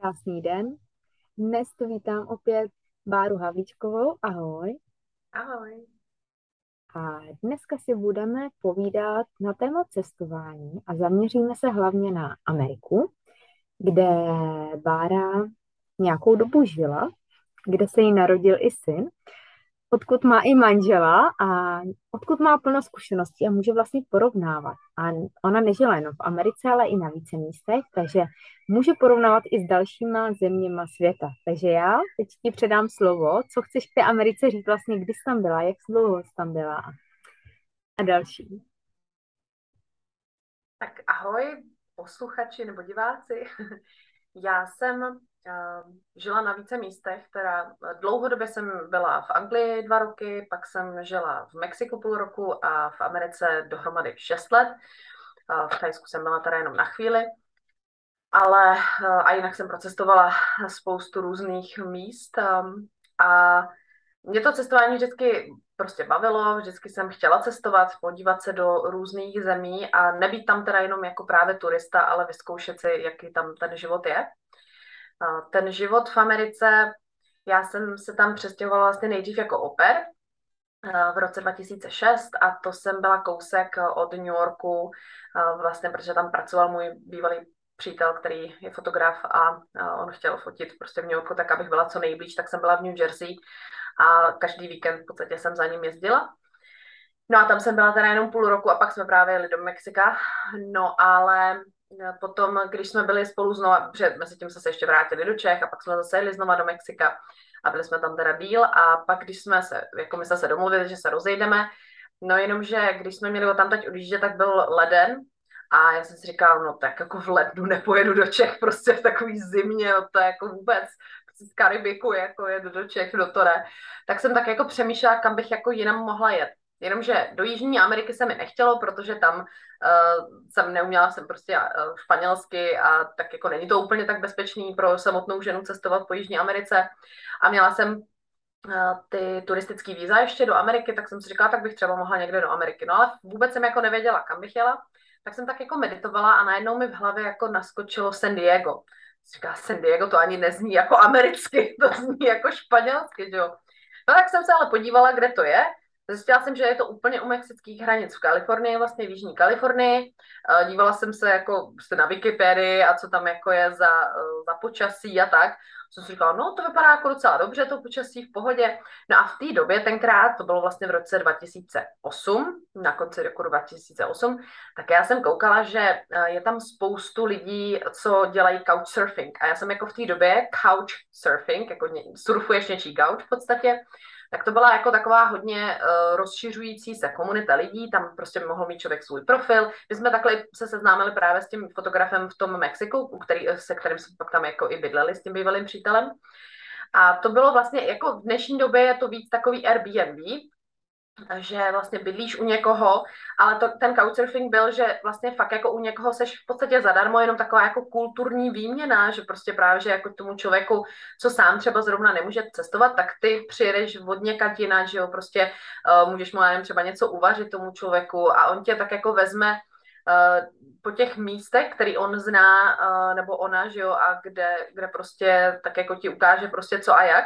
Krásný den. Dnes tu vítám opět Báru Havlíčkovou. Ahoj. Ahoj. A dneska si budeme povídat na téma cestování a zaměříme se hlavně na Ameriku, kde Bára nějakou dobu žila, kde se jí narodil i syn odkud má i manžela a odkud má plno zkušeností a může vlastně porovnávat. A ona nežila jenom v Americe, ale i na více místech, takže může porovnávat i s dalšíma zeměma světa. Takže já teď ti předám slovo, co chceš k té Americe říct vlastně, kdy jsi tam byla, jak dlouho jsi tam byla a další. Tak ahoj, posluchači nebo diváci. Já jsem žila na více místech, teda dlouhodobě jsem byla v Anglii dva roky, pak jsem žila v Mexiku půl roku a v Americe dohromady šest let. V Thajsku jsem byla teda jenom na chvíli, ale eh, a jinak jsem procestovala spoustu různých míst ehm, a mě to cestování vždycky prostě bavilo, vždycky jsem chtěla cestovat, podívat se do různých zemí a nebýt tam teda jenom jako právě turista, ale vyzkoušet si, jaký tam ten život je. Ten život v Americe, já jsem se tam přestěhovala vlastně nejdřív jako oper v roce 2006 a to jsem byla kousek od New Yorku, vlastně protože tam pracoval můj bývalý přítel, který je fotograf a on chtěl fotit prostě v New Yorku, tak abych byla co nejblíž, tak jsem byla v New Jersey a každý víkend v podstatě jsem za ním jezdila. No a tam jsem byla teda jenom půl roku a pak jsme právě jeli do Mexika. No ale potom, když jsme byli spolu znova, protože mezi tím jsme se ještě vrátili do Čech a pak jsme zase jeli znova do Mexika a byli jsme tam teda díl a pak, když jsme se, jako my jsme se domluvili, že se rozejdeme, no jenomže když jsme měli tam teď odjíždět, tak byl leden a já jsem si říkala, no tak jako v lednu nepojedu do Čech, prostě v takový zimě, no to je jako vůbec z Karibiku, jako jedu do Čech, do to ne. Tak jsem tak jako přemýšlela, kam bych jako jinam mohla jet. Jenomže do Jižní Ameriky se mi nechtělo, protože tam uh, jsem neuměla, jsem prostě uh, španělsky a tak jako není to úplně tak bezpečný pro samotnou ženu cestovat po Jižní Americe. A měla jsem uh, ty turistické víza ještě do Ameriky, tak jsem si říkala, tak bych třeba mohla někde do Ameriky. No ale vůbec jsem jako nevěděla, kam bych jela. Tak jsem tak jako meditovala a najednou mi v hlavě jako naskočilo San Diego. Říká, San Diego to ani nezní jako americky, to zní jako španělsky, jo. No tak jsem se ale podívala, kde to je Zjistila jsem, že je to úplně u mexických hranic v Kalifornii, vlastně v Jižní Kalifornii. Dívala jsem se jako prostě na Wikipedii a co tam jako je za, za počasí a tak. Jsem si říkala, no to vypadá jako docela dobře, to počasí v pohodě. No a v té době tenkrát, to bylo vlastně v roce 2008, na konci roku 2008, tak já jsem koukala, že je tam spoustu lidí, co dělají couchsurfing. A já jsem jako v té době couchsurfing, jako surfuješ něčí couch v podstatě, tak to byla jako taková hodně uh, rozšiřující se komunita lidí, tam prostě mohl mít člověk svůj profil. My jsme takhle se seznámili právě s tím fotografem v tom Mexiku, u který, se kterým jsme pak tam jako i bydleli s tím bývalým přítelem. A to bylo vlastně, jako v dnešní době je to víc takový Airbnb, že vlastně bydlíš u někoho, ale to, ten couchsurfing byl, že vlastně fakt jako u někoho seš v podstatě zadarmo, jenom taková jako kulturní výměna, že prostě právě, že jako tomu člověku, co sám třeba zrovna nemůže cestovat, tak ty přijedeš od někať že jo, prostě uh, můžeš mu, nevím, třeba něco uvařit tomu člověku a on tě tak jako vezme uh, po těch místech, který on zná, uh, nebo ona, že jo, a kde, kde prostě tak jako ti ukáže prostě co a jak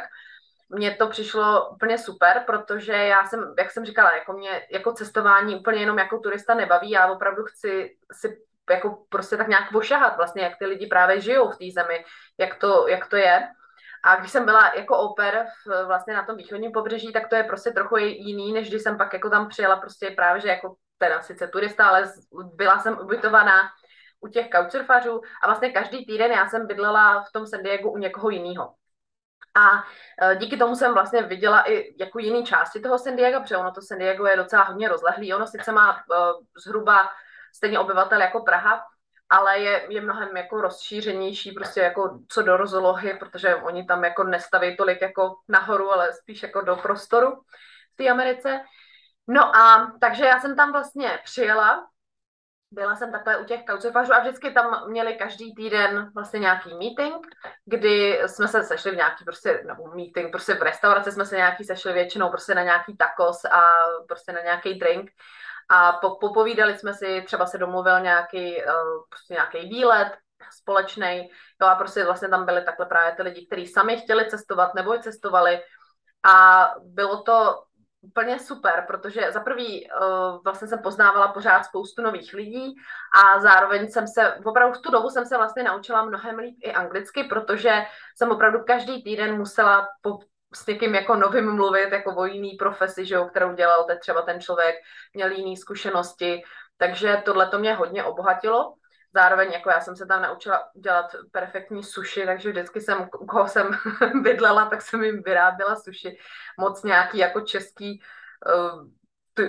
mně to přišlo úplně super, protože já jsem, jak jsem říkala, jako mě jako cestování úplně jenom jako turista nebaví, já opravdu chci si jako prostě tak nějak ošahat vlastně, jak ty lidi právě žijou v té zemi, jak to, jak to je. A když jsem byla jako oper v, vlastně na tom východním pobřeží, tak to je prostě trochu jiný, než když jsem pak jako tam přijela prostě právě, že jako teda sice turista, ale byla jsem ubytovaná u těch couchsurfařů a vlastně každý týden já jsem bydlela v tom San Diego u někoho jiného. A e, díky tomu jsem vlastně viděla i jako jiný části toho San Diego, protože ono to San Diego je docela hodně rozlehlý. Ono sice má uh, zhruba stejně obyvatel jako Praha, ale je, je mnohem jako rozšířenější prostě jako co do rozlohy, protože oni tam jako nestaví tolik jako nahoru, ale spíš jako do prostoru v té Americe. No a takže já jsem tam vlastně přijela byla jsem takhle u těch couchsurfařů a vždycky tam měli každý týden vlastně nějaký meeting, kdy jsme se sešli v nějaký prostě, nebo meeting, prostě v restauraci jsme se nějaký sešli většinou prostě na nějaký tacos a prostě na nějaký drink a po, popovídali jsme si, třeba se domluvil nějaký, uh, prostě nějaký výlet, společný. Jo, a prostě vlastně tam byly takhle právě ty lidi, kteří sami chtěli cestovat nebo cestovali. A bylo to úplně super, protože za prvý uh, vlastně jsem poznávala pořád spoustu nových lidí a zároveň jsem se, opravdu v tu dobu jsem se vlastně naučila mnohem líp i anglicky, protože jsem opravdu každý týden musela po, s někým jako novým mluvit, jako o jiný profesi, že jo, kterou dělal teď třeba ten člověk, měl jiný zkušenosti, takže tohle to mě hodně obohatilo. Zároveň jako já jsem se tam naučila dělat perfektní suši, takže vždycky jsem, u koho jsem bydlela, tak jsem jim vyráběla suši. Moc nějaký jako český uh,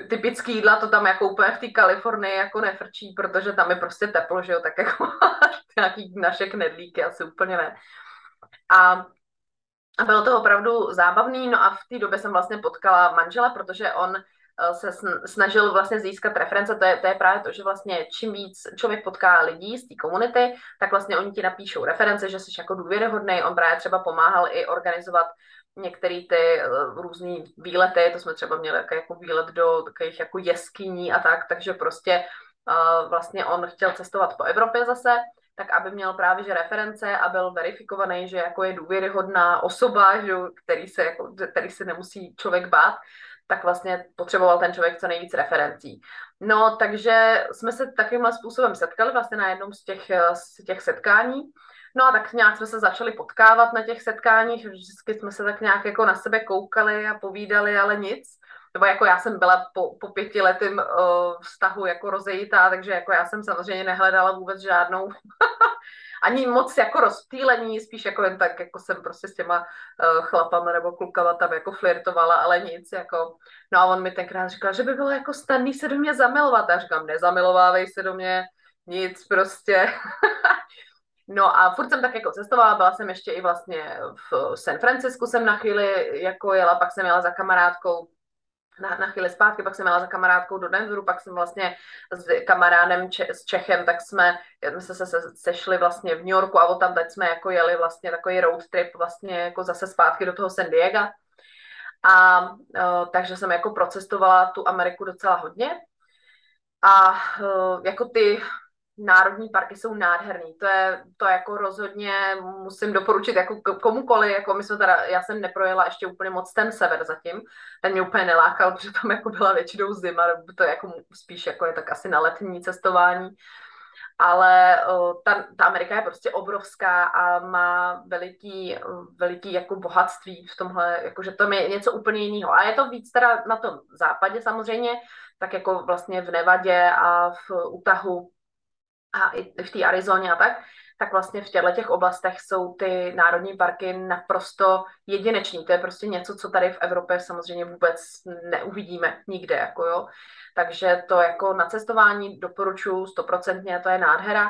typický jídla, to tam jako úplně v té Kalifornii jako nefrčí, protože tam je prostě teplo, že jo, tak jako nějaký naše knedlíky asi úplně ne. A a bylo to opravdu zábavný, no a v té době jsem vlastně potkala manžela, protože on Eh, se snažil vlastně získat reference, to je, to je právě to, že vlastně čím víc člověk potká lidí z té komunity, tak vlastně oni ti napíšou reference, že jsi jako důvěryhodný, on právě třeba pomáhal i organizovat některé ty uh, různé výlety, to jsme třeba měli jako výlet do takových jako jeskyní a tak, takže prostě uh, vlastně on chtěl cestovat po Evropě zase, tak aby měl právě že reference a byl verifikovaný, že jako je důvěryhodná osoba, že, který, se jako, který se nemusí člověk bát, tak vlastně potřeboval ten člověk co nejvíc referencí. No, takže jsme se takovýmhle způsobem setkali vlastně na jednom z těch, z těch setkání. No a tak nějak jsme se začali potkávat na těch setkáních, vždycky jsme se tak nějak jako na sebe koukali a povídali, ale nic. Nebo jako já jsem byla po, po pětiletém uh, vztahu jako rozejitá, takže jako já jsem samozřejmě nehledala vůbec žádnou ani moc jako rozptýlení, spíš jako jen tak, jako jsem prostě s těma uh, chlapama nebo klukama tam jako flirtovala, ale nic, jako, no a on mi tenkrát říkal, že by bylo jako snadný se do mě zamilovat, a říkám, nezamilovávej se do mě, nic prostě. No a furt jsem tak jako cestovala, byla jsem ještě i vlastně v San Francisku jsem na chvíli jako jela, pak jsem jela za kamarádkou na, na chvíli zpátky, pak jsem jela za kamarádkou do Denveru, pak jsem vlastně s kamarádem Če- s Čechem, tak jsme, jsme se, se, se sešli vlastně v New Yorku a tam teď jsme jako jeli vlastně takový road trip vlastně jako zase zpátky do toho San Diego. A uh, takže jsem jako procestovala tu Ameriku docela hodně. A uh, jako ty národní parky jsou nádherný. To je, to jako rozhodně musím doporučit jako komukoli, jako my jsme teda, já jsem neprojela ještě úplně moc ten sever zatím, ten mě úplně nelákal, protože tam jako byla většinou zima, to je jako spíš jako je tak asi na letní cestování, ale ta, ta Amerika je prostě obrovská a má veliký, veliký jako bohatství v tomhle, jakože to je něco úplně jiného. A je to víc teda na tom západě samozřejmě, tak jako vlastně v Nevadě a v Utahu a i v té Arizoně a tak, tak vlastně v těchto těch oblastech jsou ty národní parky naprosto jedinečný. To je prostě něco, co tady v Evropě samozřejmě vůbec neuvidíme nikde, jako jo. Takže to jako na cestování doporučuji stoprocentně, to je nádhera.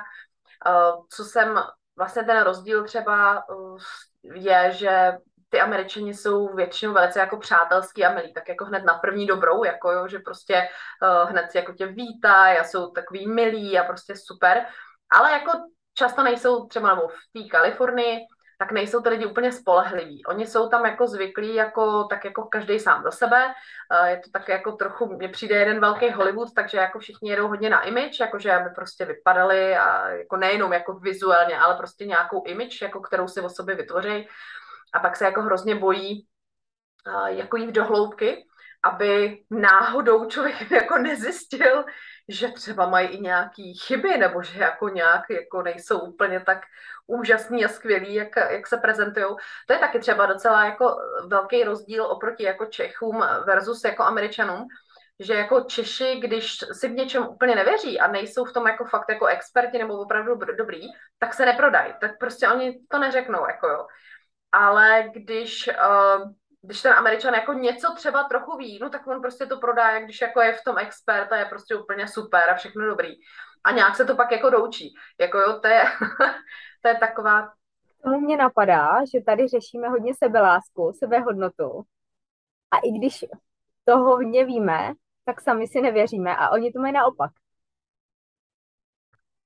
Eh, co jsem, vlastně ten rozdíl třeba eh, je, že ty američani jsou většinou velice jako přátelský a milí, tak jako hned na první dobrou, jako jo, že prostě uh, hned jako tě vítají a jsou takový milí a prostě super, ale jako často nejsou třeba nebo v té Kalifornii, tak nejsou ty lidi úplně spolehliví. Oni jsou tam jako zvyklí, jako, tak jako každý sám za sebe. Uh, je to tak jako trochu, mně přijde jeden velký Hollywood, takže jako všichni jedou hodně na image, jakože aby prostě vypadali a jako nejenom jako vizuálně, ale prostě nějakou image, jako kterou si o sobě vytvoří a pak se jako hrozně bojí uh, jako jít do hloubky, aby náhodou člověk jako nezjistil, že třeba mají i nějaký chyby, nebo že jako nějak jako nejsou úplně tak úžasný a skvělý, jak, jak se prezentují. To je taky třeba docela jako velký rozdíl oproti jako Čechům versus jako Američanům, že jako Češi, když si v něčem úplně nevěří a nejsou v tom jako fakt jako experti nebo opravdu dobrý, tak se neprodají. Tak prostě oni to neřeknou, jako jo ale když, uh, když ten Američan jako něco třeba trochu ví, no tak on prostě to prodá, jak když jako je v tom expert a je prostě úplně super a všechno dobrý. A nějak se to pak jako doučí. Jako jo, to je, to je taková... Tomu mě napadá, že tady řešíme hodně sebelásku, sebehodnotu. A i když toho hodně víme, tak sami si nevěříme a oni to mají naopak.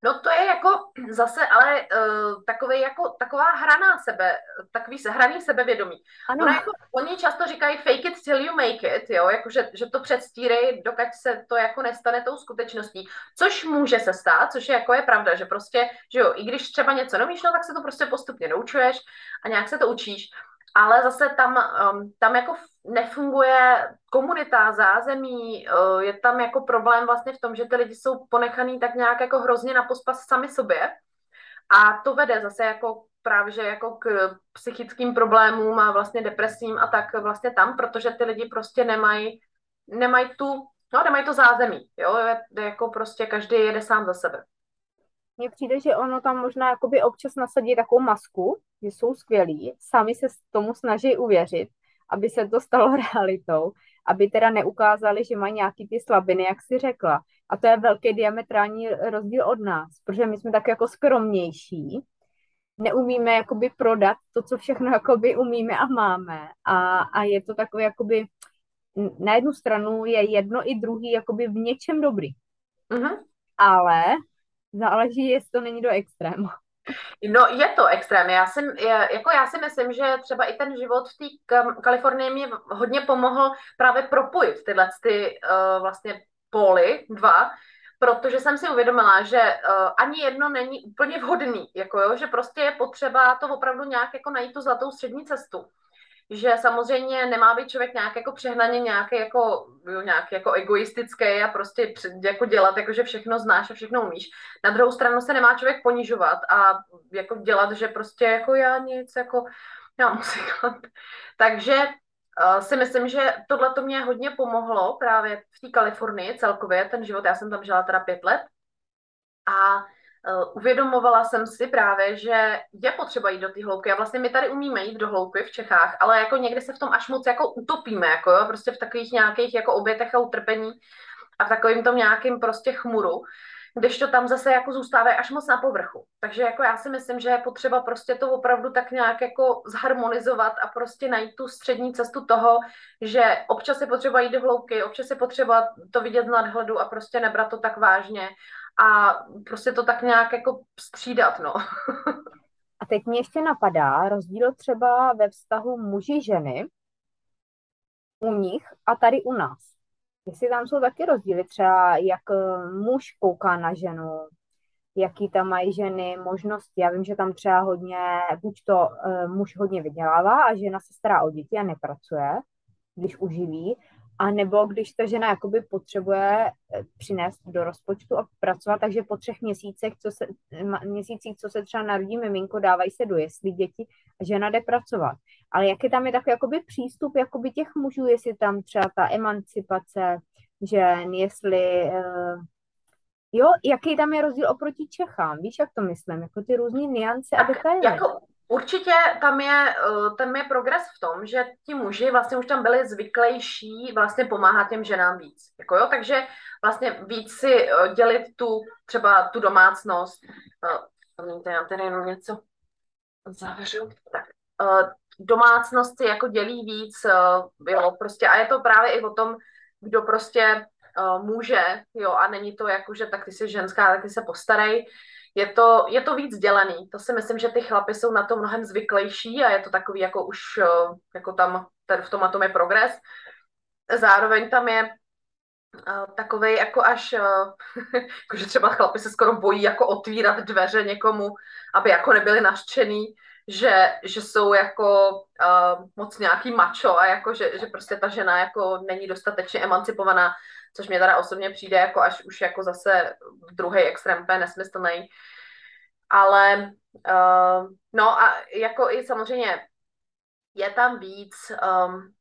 No to je jako zase ale uh, takový jako, taková hraná sebe, takový hraný sebevědomí. Ano. Ono jako, oni často říkají fake it till you make it, jo, jako že, že to předstírej, dokud se to jako nestane tou skutečností, což může se stát, což je jako je pravda, že prostě, že jo, i když třeba něco nevíš, no tak se to prostě postupně doučuješ a nějak se to učíš, ale zase tam, um, tam jako nefunguje komunita, zázemí, uh, je tam jako problém vlastně v tom, že ty lidi jsou ponechaný tak nějak jako hrozně na pospas sami sobě. A to vede zase jako právě že jako k psychickým problémům a vlastně depresím a tak vlastně tam, protože ty lidi prostě nemají nemají tu, no nemají to zázemí, jo, je, jako prostě každý jede sám za sebe. Mně přijde, že ono tam možná jakoby občas nasadí takovou masku, že jsou skvělí, sami se tomu snaží uvěřit, aby se to stalo realitou, aby teda neukázali, že mají nějaký ty slabiny, jak si řekla. A to je velký diametrální rozdíl od nás, protože my jsme tak jako skromnější, neumíme jakoby prodat to, co všechno jakoby umíme a máme. A, a je to takové jakoby, na jednu stranu je jedno i druhý jakoby v něčem dobrý. Uh-huh. Ale záleží, jestli to není do extrému. No, je to extrém. Já si, jako já si myslím, že třeba i ten život v té Kalifornii mi hodně pomohl právě propojit tyhle ty uh, vlastně póly dva, protože jsem si uvědomila, že uh, ani jedno není úplně vhodný, jako jo, že prostě je potřeba to opravdu nějak jako najít tu zlatou střední cestu že samozřejmě nemá být člověk nějak jako přehnaně nějaký jako, nějaký jako egoistický a prostě jako dělat, jako že všechno znáš a všechno umíš. Na druhou stranu se nemá člověk ponižovat a jako dělat, že prostě jako já nic, jako já muzikant. Takže uh, si myslím, že tohle to mě hodně pomohlo právě v té Kalifornii celkově, ten život, já jsem tam žila teda pět let a uvědomovala jsem si právě, že je potřeba jít do té hloubky a vlastně my tady umíme jít do hloubky v Čechách, ale jako někdy se v tom až moc jako utopíme, jako jo, prostě v takových nějakých jako obětech a utrpení a v takovým tom nějakým prostě chmuru, když to tam zase jako zůstává až moc na povrchu. Takže jako já si myslím, že je potřeba prostě to opravdu tak nějak jako zharmonizovat a prostě najít tu střední cestu toho, že občas je potřeba jít do hloubky, občas je potřeba to vidět z nadhledu a prostě nebrat to tak vážně a prostě to tak nějak jako střídat, no. a teď mě ještě napadá rozdíl třeba ve vztahu muži-ženy u nich a tady u nás. Jestli tam jsou taky rozdíly, třeba jak eh, muž kouká na ženu, jaký tam mají ženy možnosti. Já vím, že tam třeba hodně, buď to uh, muž hodně vydělává a žena se stará o děti a nepracuje, když uživí, a nebo když ta žena jakoby potřebuje eh, přinést do rozpočtu a pracovat, takže po třech měsících, co se, měsících, co se třeba narodí miminko, dávají se do jestli děti a žena jde pracovat. Ale jaký tam je takový jakoby přístup jakoby těch mužů, jestli tam třeba ta emancipace žen, jestli uh, Jo, jaký tam je rozdíl oproti Čechám? Víš, jak to myslím? Jako ty různé niance a detaily. Jako, Určitě tam je, eh, tam je progres v tom, že ti muži vlastně už tam byli zvyklejší vlastně pomáhat těm ženám víc. Jako jo? Takže vlastně víc si eh, dělit tu třeba tu domácnost. Eh, promiňte, já tady jenom něco zavřu. Tak, domácnost si jako dělí víc, jo, prostě a je to právě i o tom, kdo prostě může, jo, a není to jako, že tak ty jsi ženská, tak ty se postarej, je to, je to víc dělený. To si myslím, že ty chlapy jsou na to mnohem zvyklejší a je to takový jako už, eh, jako tam ten, v tom a tom je progres. Zároveň tam je uh, takovej jako až, uh, jako že třeba chlapi se skoro bojí jako otvírat dveře někomu, aby jako nebyli naštěný, že, že jsou jako uh, moc nějaký macho a jako, že, že prostě ta žena jako není dostatečně emancipovaná což mě teda osobně přijde jako až už jako zase druhý extrém úplně nesmyslný. Ale uh, no a jako i samozřejmě je tam víc, um,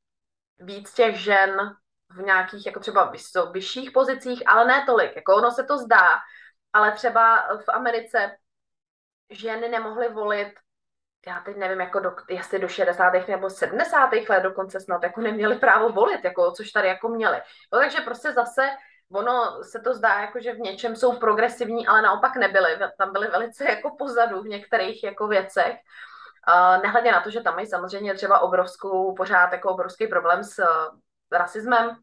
víc těch žen v nějakých jako třeba vyšších pozicích, ale ne tolik. Jako ono se to zdá, ale třeba v Americe ženy nemohly volit já teď nevím, jako do, jestli do 60. nebo 70. let dokonce snad jako neměli právo volit, jako, což tady jako měli. No, takže prostě zase ono se to zdá, jako, že v něčem jsou progresivní, ale naopak nebyly. Tam byly velice jako pozadu v některých jako věcech. Uh, nehledě na to, že tam mají samozřejmě třeba obrovskou, pořád jako obrovský problém s uh, rasismem,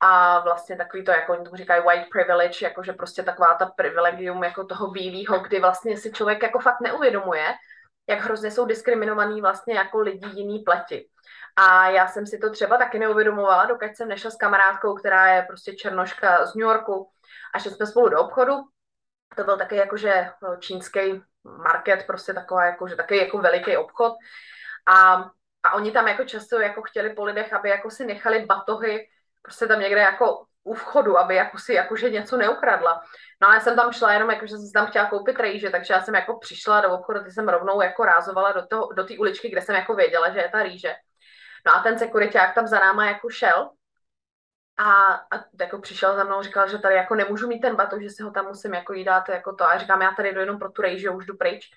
a vlastně takový to, jako oni tomu říkají white privilege, jakože prostě taková ta privilegium jako toho bílého, kdy vlastně si člověk jako fakt neuvědomuje, jak hrozně jsou diskriminovaný vlastně jako lidi jiný pleti. A já jsem si to třeba taky neuvědomovala, dokud jsem nešla s kamarádkou, která je prostě černoška z New Yorku a šli jsme spolu do obchodu. To byl taky jakože čínský market, prostě taková jakože taky jako veliký obchod. A, a oni tam jako často jako chtěli po lidech, aby jako si nechali batohy prostě tam někde jako u vchodu, aby jako si jakože něco neukradla. No a já jsem tam šla jenom, jakože jsem si tam chtěla koupit rejže, takže já jsem jako přišla do obchodu, ty jsem rovnou jako rázovala do té do uličky, kde jsem jako věděla, že je ta rýže. No a ten sekuriták tam za náma jako šel a, a jako přišel za mnou, říkal, že tady jako nemůžu mít ten batoh, že si ho tam musím jako jí dát jako to. A říkám, já tady jdu jenom pro tu rejži, už jdu pryč.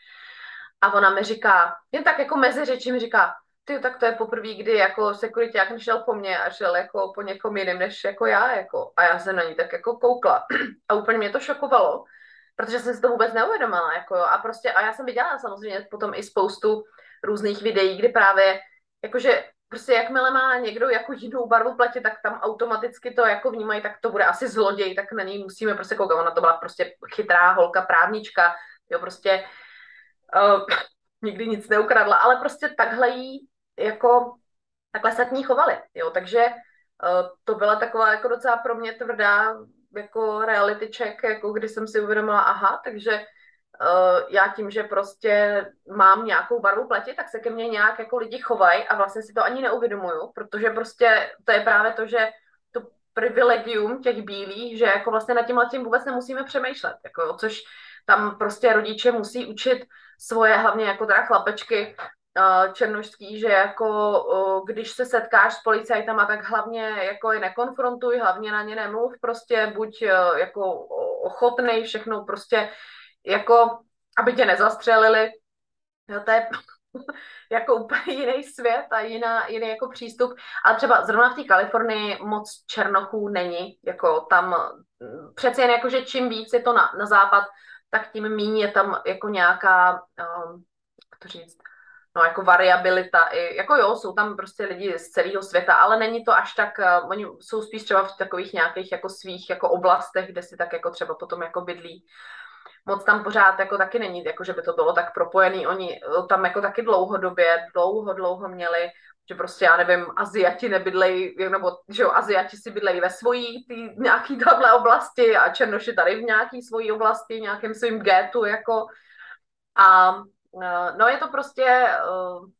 A ona mi říká, jen tak jako mezi řeči mi říká, ty, tak to je poprvé, kdy jako jak nešel po mně a šel jako po někom jiném než jako já, jako. A já jsem na ní tak jako koukla. A úplně mě to šokovalo, protože jsem si to vůbec neuvědomila, jako. A prostě, a já jsem viděla samozřejmě potom i spoustu různých videí, kdy právě, jakože prostě jakmile má někdo jako jinou barvu platě, tak tam automaticky to jako vnímají, tak to bude asi zloděj, tak na něj musíme prostě koukat. Ona to byla prostě chytrá holka, právnička, jo, prostě uh, nikdy nic neukradla, ale prostě takhle jí jako takhle se k ní chovali, jo, takže uh, to byla taková jako docela pro mě tvrdá jako reality check, jako kdy jsem si uvědomila, aha, takže uh, já tím, že prostě mám nějakou barvu pleti, tak se ke mně nějak jako lidi chovají a vlastně si to ani neuvědomuju, protože prostě to je právě to, že to privilegium těch bílých, že jako vlastně nad tím tím vůbec nemusíme přemýšlet, jako což tam prostě rodiče musí učit svoje, hlavně jako teda chlapečky, černožský, že jako když se setkáš s policajtama, tak hlavně jako je nekonfrontuj, hlavně na ně nemluv, prostě buď e, jako ochotnej všechno prostě jako, aby tě nezastřelili. Jo, to je jako úplně jiný svět a jiná, jiný jako přístup. Ale třeba zrovna v té Kalifornii moc černochů není, jako tam přece jen jako, že čím víc je to na, na západ, tak tím méně je tam jako nějaká, um, jak to říct, no jako variabilita, i, jako jo, jsou tam prostě lidi z celého světa, ale není to až tak, uh, oni jsou spíš třeba v takových nějakých jako svých jako oblastech, kde si tak jako třeba potom jako bydlí. Moc tam pořád jako taky není, jako že by to bylo tak propojený. Oni eh, tam jako taky dlouhodobě, dlouho, dlouho měli, že prostě já nevím, Aziati nebydlej, nebo že jo, Aziati si bydlejí ve svojí tý, nějaký tamhle oblasti a Černoši tady v nějaký svojí oblasti, v nějakém svým gétu, jako a Eh, no je to prostě, eh,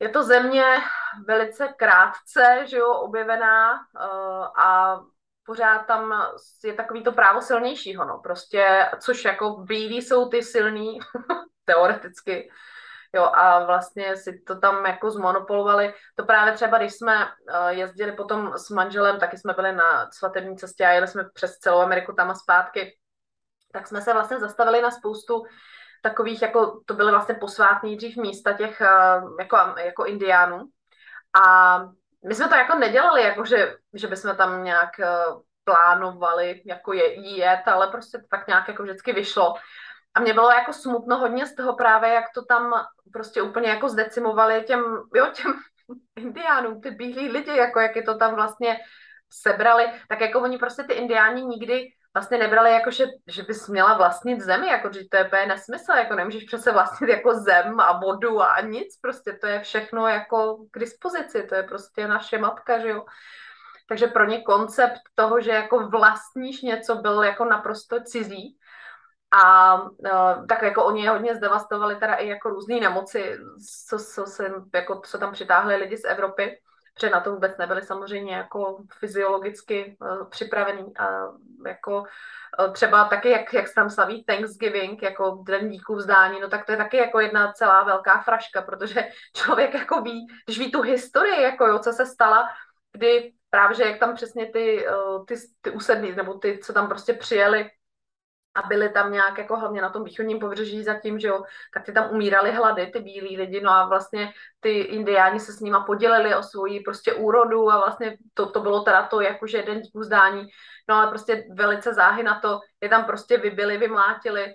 je to země velice krátce, že jo, objevená eh, a pořád tam je takový to právo silnějšího, no, prostě, což jako bílí jsou ty silný, teoreticky, jo, a vlastně si to tam jako zmonopolovali. To právě třeba, když jsme jezdili potom s manželem, taky jsme byli na svatební cestě a jeli jsme přes celou Ameriku tam a zpátky, tak jsme se vlastně zastavili na spoustu takových, jako to byly vlastně posvátný dřív místa těch eh, jako, jako indiánů. A my jsme to jako nedělali, jako že, že bychom tam nějak eh, plánovali jako je, jet, ale prostě to tak nějak jako vždycky vyšlo. A mě bylo jako smutno hodně z toho právě, jak to tam prostě úplně jako zdecimovali těm, jo, těm indiánům, ty bílí lidi, jako jak je to tam vlastně sebrali, tak jako oni prostě ty indiáni nikdy vlastně nebrali jako, že, že bys měla vlastnit zemi, jako, že to je úplně nesmysl, jako nemůžeš přece vlastnit jako zem a vodu a nic, prostě to je všechno jako k dispozici, to je prostě naše matka, že jo. Takže pro ně koncept toho, že jako vlastníš něco, byl jako naprosto cizí. A uh, tak jako oni je hodně zdevastovali teda i jako různé nemoci, co, co, se, jako, co tam přitáhli lidi z Evropy protože na to vůbec nebyli samozřejmě jako fyziologicky uh, připravený a jako uh, třeba taky, jak, jak se tam slaví Thanksgiving, jako den díků vzdání, no tak to je taky jako jedna celá velká fraška, protože člověk jako ví, když ví tu historii, jako jo, co se stala, kdy právě, jak tam přesně ty, uh, ty, ty usedlí, nebo ty, co tam prostě přijeli a byli tam nějak jako hlavně na tom východním pobřeží zatím, že jo, tak ty tam umírali hlady, ty bílí lidi, no a vlastně ty indiáni se s nima podělili o svoji prostě úrodu a vlastně to, to bylo teda to jakože jeden dík uzdání, no ale prostě velice záhy na to, je tam prostě vybili, vymlátili,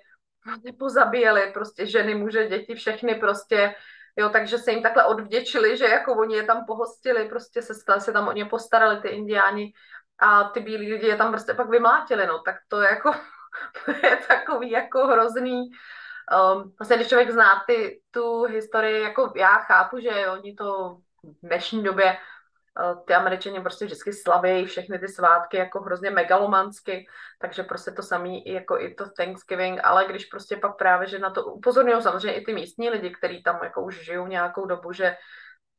pozabíjeli prostě ženy, muže, děti, všechny prostě, jo, takže se jim takhle odvděčili, že jako oni je tam pohostili, prostě se, se tam o ně postarali ty indiáni a ty bílí lidi je tam prostě pak vymlátili, no, tak to je jako je takový jako hrozný. Um, vlastně když člověk zná ty, tu historii, jako já chápu, že oni to v dnešní době Eh, ty američani prostě vždycky slaví všechny ty svátky jako hrozně megalomansky, takže prostě to samý jako i to Thanksgiving, ale když prostě pak právě, že na to upozorňují samozřejmě i ty místní lidi, kteří tam jako už žijou nějakou dobu, že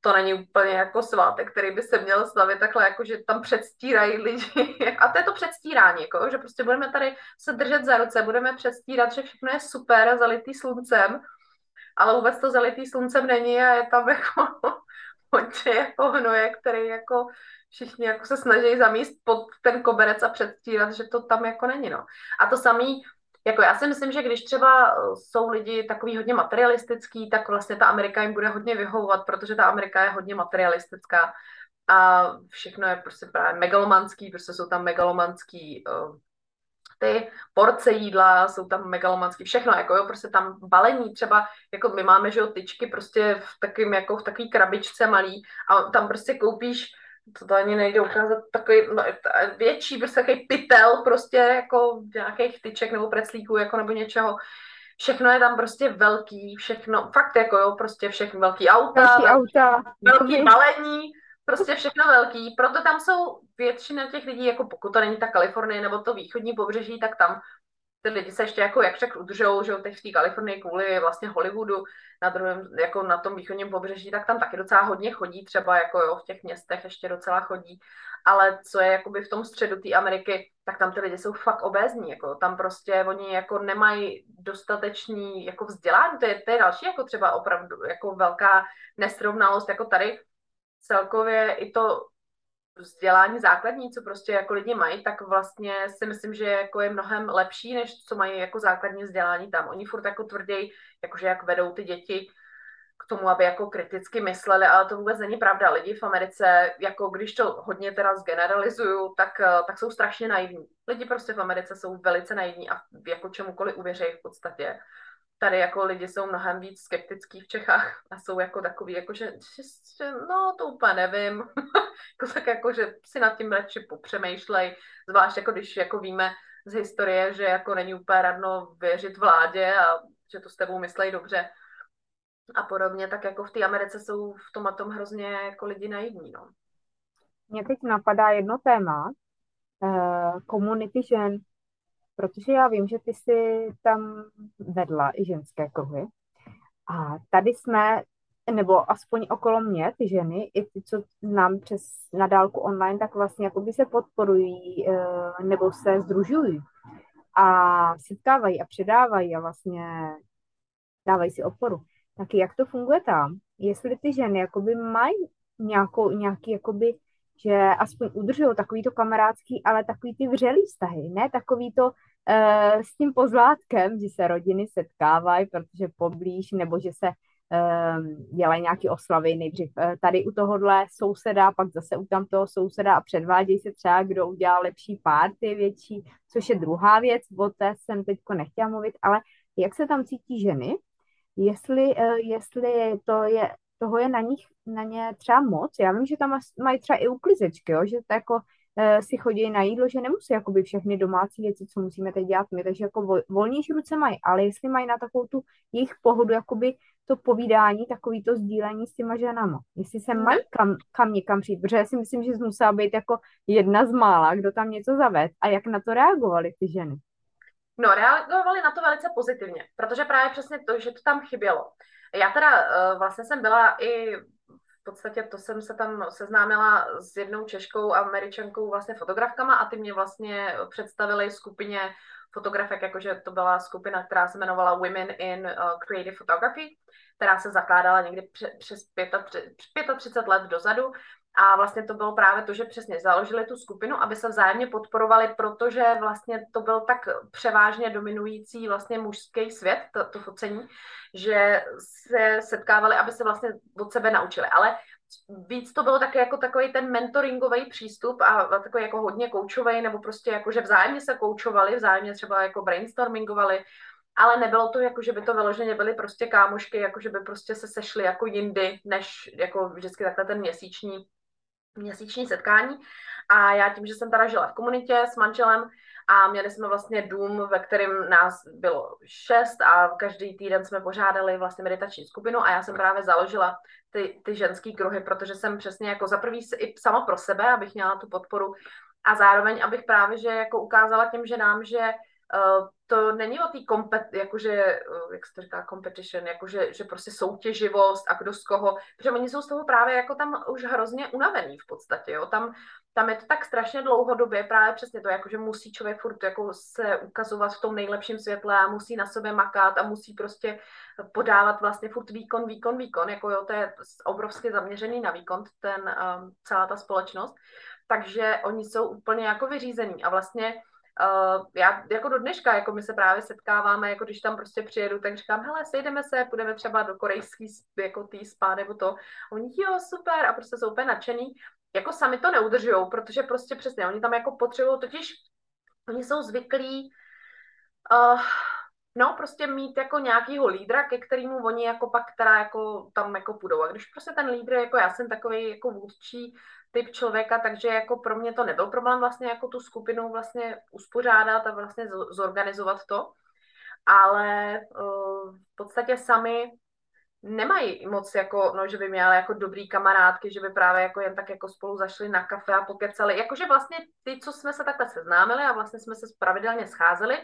to není úplně jako svátek, který by se měl slavit takhle, jako že tam předstírají lidi. A to je to předstírání, jako, že prostě budeme tady se držet za ruce, budeme předstírat, že všechno je super, zalitý sluncem, ale vůbec to zalitý sluncem není a je tam jako hodně jako hnoje, který jako všichni jako se snaží zamíst pod ten koberec a předstírat, že to tam jako není, no. A to samý, jako já si myslím, že když třeba jsou lidi takový hodně materialistický, tak vlastně ta Amerika jim bude hodně vyhovovat, protože ta Amerika je hodně materialistická a všechno je prostě právě megalomanský, prostě jsou tam megalomanský uh, ty porce jídla, jsou tam megalomanský, všechno, jako jo, prostě tam balení, třeba, jako my máme, že jo, tyčky prostě v takým, jako v takový krabičce malý a tam prostě koupíš to, to ani nejde ukázat, takový no, větší, prostě takový pytel, prostě jako nějakých tyček nebo preclíků, jako nebo něčeho. Všechno je tam prostě velký, všechno, fakt jako jo, prostě všechno velký auta, velký, auta, velký balení, prostě všechno velký, proto tam jsou většina těch lidí, jako pokud to není ta Kalifornie nebo to východní pobřeží, tak tam ty lidi se ještě jako jak však udržou, že teď v té Kalifornii kvůli vlastně Hollywoodu na druhém, jako na tom východním pobřeží, tak tam taky docela hodně chodí, třeba jako jo, v těch městech ještě docela chodí, ale co je jakoby v tom středu té Ameriky, tak tam ty lidi jsou fakt obézní, jako tam prostě oni jako nemají dostatečný jako vzdělání, to je, to je další jako třeba opravdu jako velká nesrovnalost, jako tady celkově i to vzdělání základní, co prostě jako lidi mají, tak vlastně si myslím, že jako je mnohem lepší, než co mají jako základní vzdělání tam. Oni furt jako tvrdí, jakože jak vedou ty děti k tomu, aby jako kriticky mysleli, ale to vůbec není pravda. Lidi v Americe, jako když to hodně teda zgeneralizuju, tak, tak jsou strašně naivní. Lidi prostě v Americe jsou velice naivní a jako čemukoliv uvěří v podstatě tady jako lidi jsou mnohem víc skeptický v Čechách a jsou jako takový, jako že, že, že no to úplně nevím, jako tak jako, že si nad tím radši popřemýšlej, zvlášť jako když jako víme z historie, že jako není úplně radno věřit vládě a že to s tebou myslej dobře a podobně, tak jako v té Americe jsou v tom a tom hrozně jako lidi naivní, no. Mě teď napadá jedno téma, komunity žen protože já vím, že ty jsi tam vedla i ženské kruhy. A tady jsme, nebo aspoň okolo mě, ty ženy, i ty, co znám přes nadálku online, tak vlastně jakoby se podporují eh, nebo se združují a setkávají a předávají a vlastně dávají si oporu. Tak jak to funguje tam? Jestli ty ženy jakoby mají nějakou, nějaký jakoby že aspoň udržují takový to kamarádský, ale takový ty vřelý vztahy, ne takový to uh, s tím pozlátkem, že se rodiny setkávají, protože poblíž, nebo že se uh, dělají nějaké oslavy. Nejdřív uh, tady u tohohle souseda, pak zase u tamtoho souseda a předvádějí se třeba, kdo udělal lepší párty větší, což je druhá věc, o té jsem teď nechtěla mluvit, ale jak se tam cítí ženy, jestli, uh, jestli to je toho je na nich, na ně třeba moc. Já vím, že tam mají třeba i uklizečky, jo, že to jako uh, si chodí na jídlo, že nemusí jakoby všechny domácí věci, co musíme teď dělat my, takže jako vol, volnější ruce mají, ale jestli mají na takovou tu jejich pohodu, jakoby to povídání, takový to sdílení s těma ženama. Jestli se mají kam, kam někam přijít, protože já si myslím, že musela být jako jedna z mála, kdo tam něco zaved a jak na to reagovali ty ženy. No, reagovali na to velice pozitivně, protože právě přesně to, že to tam chybělo. Já teda uh, vlastně jsem byla i v podstatě to jsem se tam seznámila s jednou češkou američankou vlastně fotografkama a ty mě vlastně představili skupině fotografek, jakože to byla skupina, která se jmenovala Women in uh, Creative Photography, která se zakládala někdy přes 35, 35 let dozadu a vlastně to bylo právě to, že přesně založili tu skupinu, aby se vzájemně podporovali, protože vlastně to byl tak převážně dominující vlastně mužský svět, to, to focení, že se setkávali, aby se vlastně od sebe naučili. Ale víc to bylo také jako takový ten mentoringový přístup a takový jako hodně koučový, nebo prostě jako, že vzájemně se koučovali, vzájemně třeba jako brainstormingovali, ale nebylo to jako, že by to vyloženě byly prostě kámošky, jako že by prostě se sešly jako jindy, než jako vždycky takhle ten měsíční měsíční setkání. A já tím, že jsem teda žila v komunitě s manželem a měli jsme vlastně dům, ve kterém nás bylo šest a každý týden jsme pořádali vlastně meditační skupinu a já jsem právě založila ty, ty ženský kruhy, protože jsem přesně jako za prvý i sama pro sebe, abych měla tu podporu a zároveň, abych právě, že jako ukázala těm ženám, že uh, to není o té kompet, jakože, uh, jak se říká, competition, jakože že prostě soutěživost a kdo z koho, protože oni jsou z toho právě jako tam už hrozně unavený v podstatě, jo, tam, tam je to tak strašně dlouhodobě, právě přesně to, jakože musí člověk furt jako se ukazovat v tom nejlepším světle a musí na sobě makat a musí prostě podávat vlastně furt výkon, výkon, výkon, jako jo, to je obrovsky zaměřený na výkon, ten, um, celá ta společnost. Takže oni jsou úplně jako vyřízení a vlastně uh, já jako do dneška, jako my se právě setkáváme, jako když tam prostě přijedu, tak říkám, hele, sejdeme se, půjdeme třeba do korejský jako tý spa nebo to. Oni, jo, super, a prostě jsou úplně nadšený. Jako sami to neudržují, protože prostě přesně, oni tam jako potřebují, totiž oni jsou zvyklí uh, no, prostě mít jako nějakýho lídra, ke kterému oni jako pak teda jako tam jako půjdou. A když prostě ten lídr, jako já jsem takový jako vůdčí typ člověka, takže jako pro mě to nebyl problém vlastně jako tu skupinu vlastně uspořádat a vlastně zorganizovat to, ale uh, v podstatě sami nemají moc jako, no, že by měli jako dobrý kamarádky, že by právě jako jen tak jako spolu zašli na kafe a pokecali. Jakože vlastně ty, co jsme se takhle seznámili a vlastně jsme se pravidelně scházeli,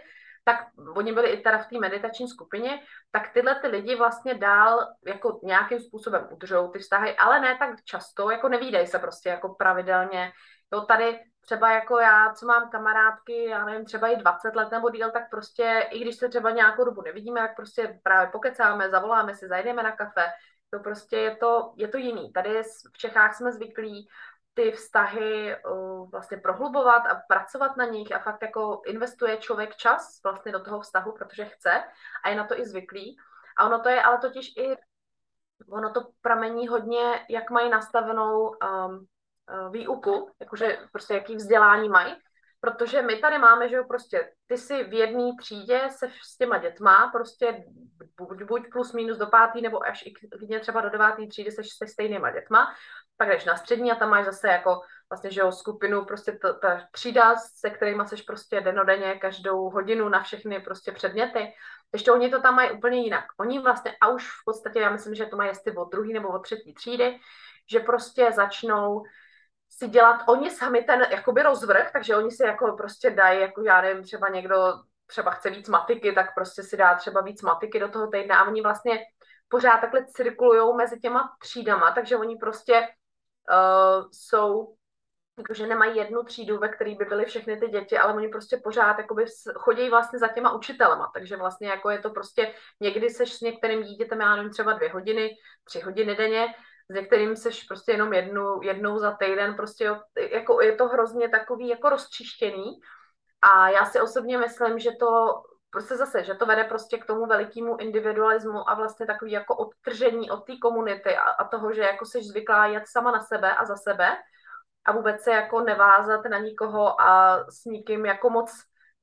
tak oni byli i teda v té meditační skupině, tak tyhle ty lidi vlastně dál jako nějakým způsobem udržou ty vztahy, ale ne tak často, jako nevídej se prostě jako pravidelně. Jo, tady třeba jako já, co mám kamarádky, já nevím, třeba i 20 let nebo díl, tak prostě, i když se třeba nějakou dobu nevidíme, tak prostě právě pokecáme, zavoláme si, zajdeme na kafe, to prostě je to, je to jiný. Tady v Čechách jsme zvyklí ty vztahy uh, vlastně prohlubovat a pracovat na nich a fakt jako investuje člověk čas vlastně do toho vztahu, protože chce a je na to i zvyklý. A ono to je ale totiž i, ono to pramení hodně, jak mají nastavenou um, výuku, jakože prostě jaký vzdělání mají, protože my tady máme, že jo, prostě ty si v jedné třídě se s těma dětma, prostě buď, buď plus minus do pátý, nebo až i třeba do devátý třídy se se stejnýma dětma, pak jdeš na střední a tam máš zase jako vlastně, že jo, skupinu, prostě ta, ta třída, se kterými seš prostě denodenně každou hodinu na všechny prostě předměty. Ještě oni to tam mají úplně jinak. Oni vlastně, a už v podstatě, já myslím, že to mají jestli od druhý nebo od třetí třídy, že prostě začnou si dělat oni sami ten jakoby rozvrh, takže oni si jako prostě dají, jako já nevím, třeba někdo třeba chce víc matiky, tak prostě si dá třeba víc matiky do toho týdne a oni vlastně pořád takhle cirkulují mezi těma třídama, takže oni prostě uh, jsou, jakože nemají jednu třídu, ve které by byly všechny ty děti, ale oni prostě pořád jakoby chodí vlastně za těma učitelema, takže vlastně jako je to prostě, někdy seš s některým dítětem, já nevím, třeba dvě hodiny, tři hodiny denně, s některým seš prostě jenom jednu, jednou za týden, prostě jako je to hrozně takový jako rozčištěný a já si osobně myslím, že to prostě zase, že to vede prostě k tomu velikému individualismu a vlastně takový jako odtržení od té komunity a, a toho, že jako jsi zvyklá jet sama na sebe a za sebe a vůbec se jako nevázat na nikoho a s nikým jako moc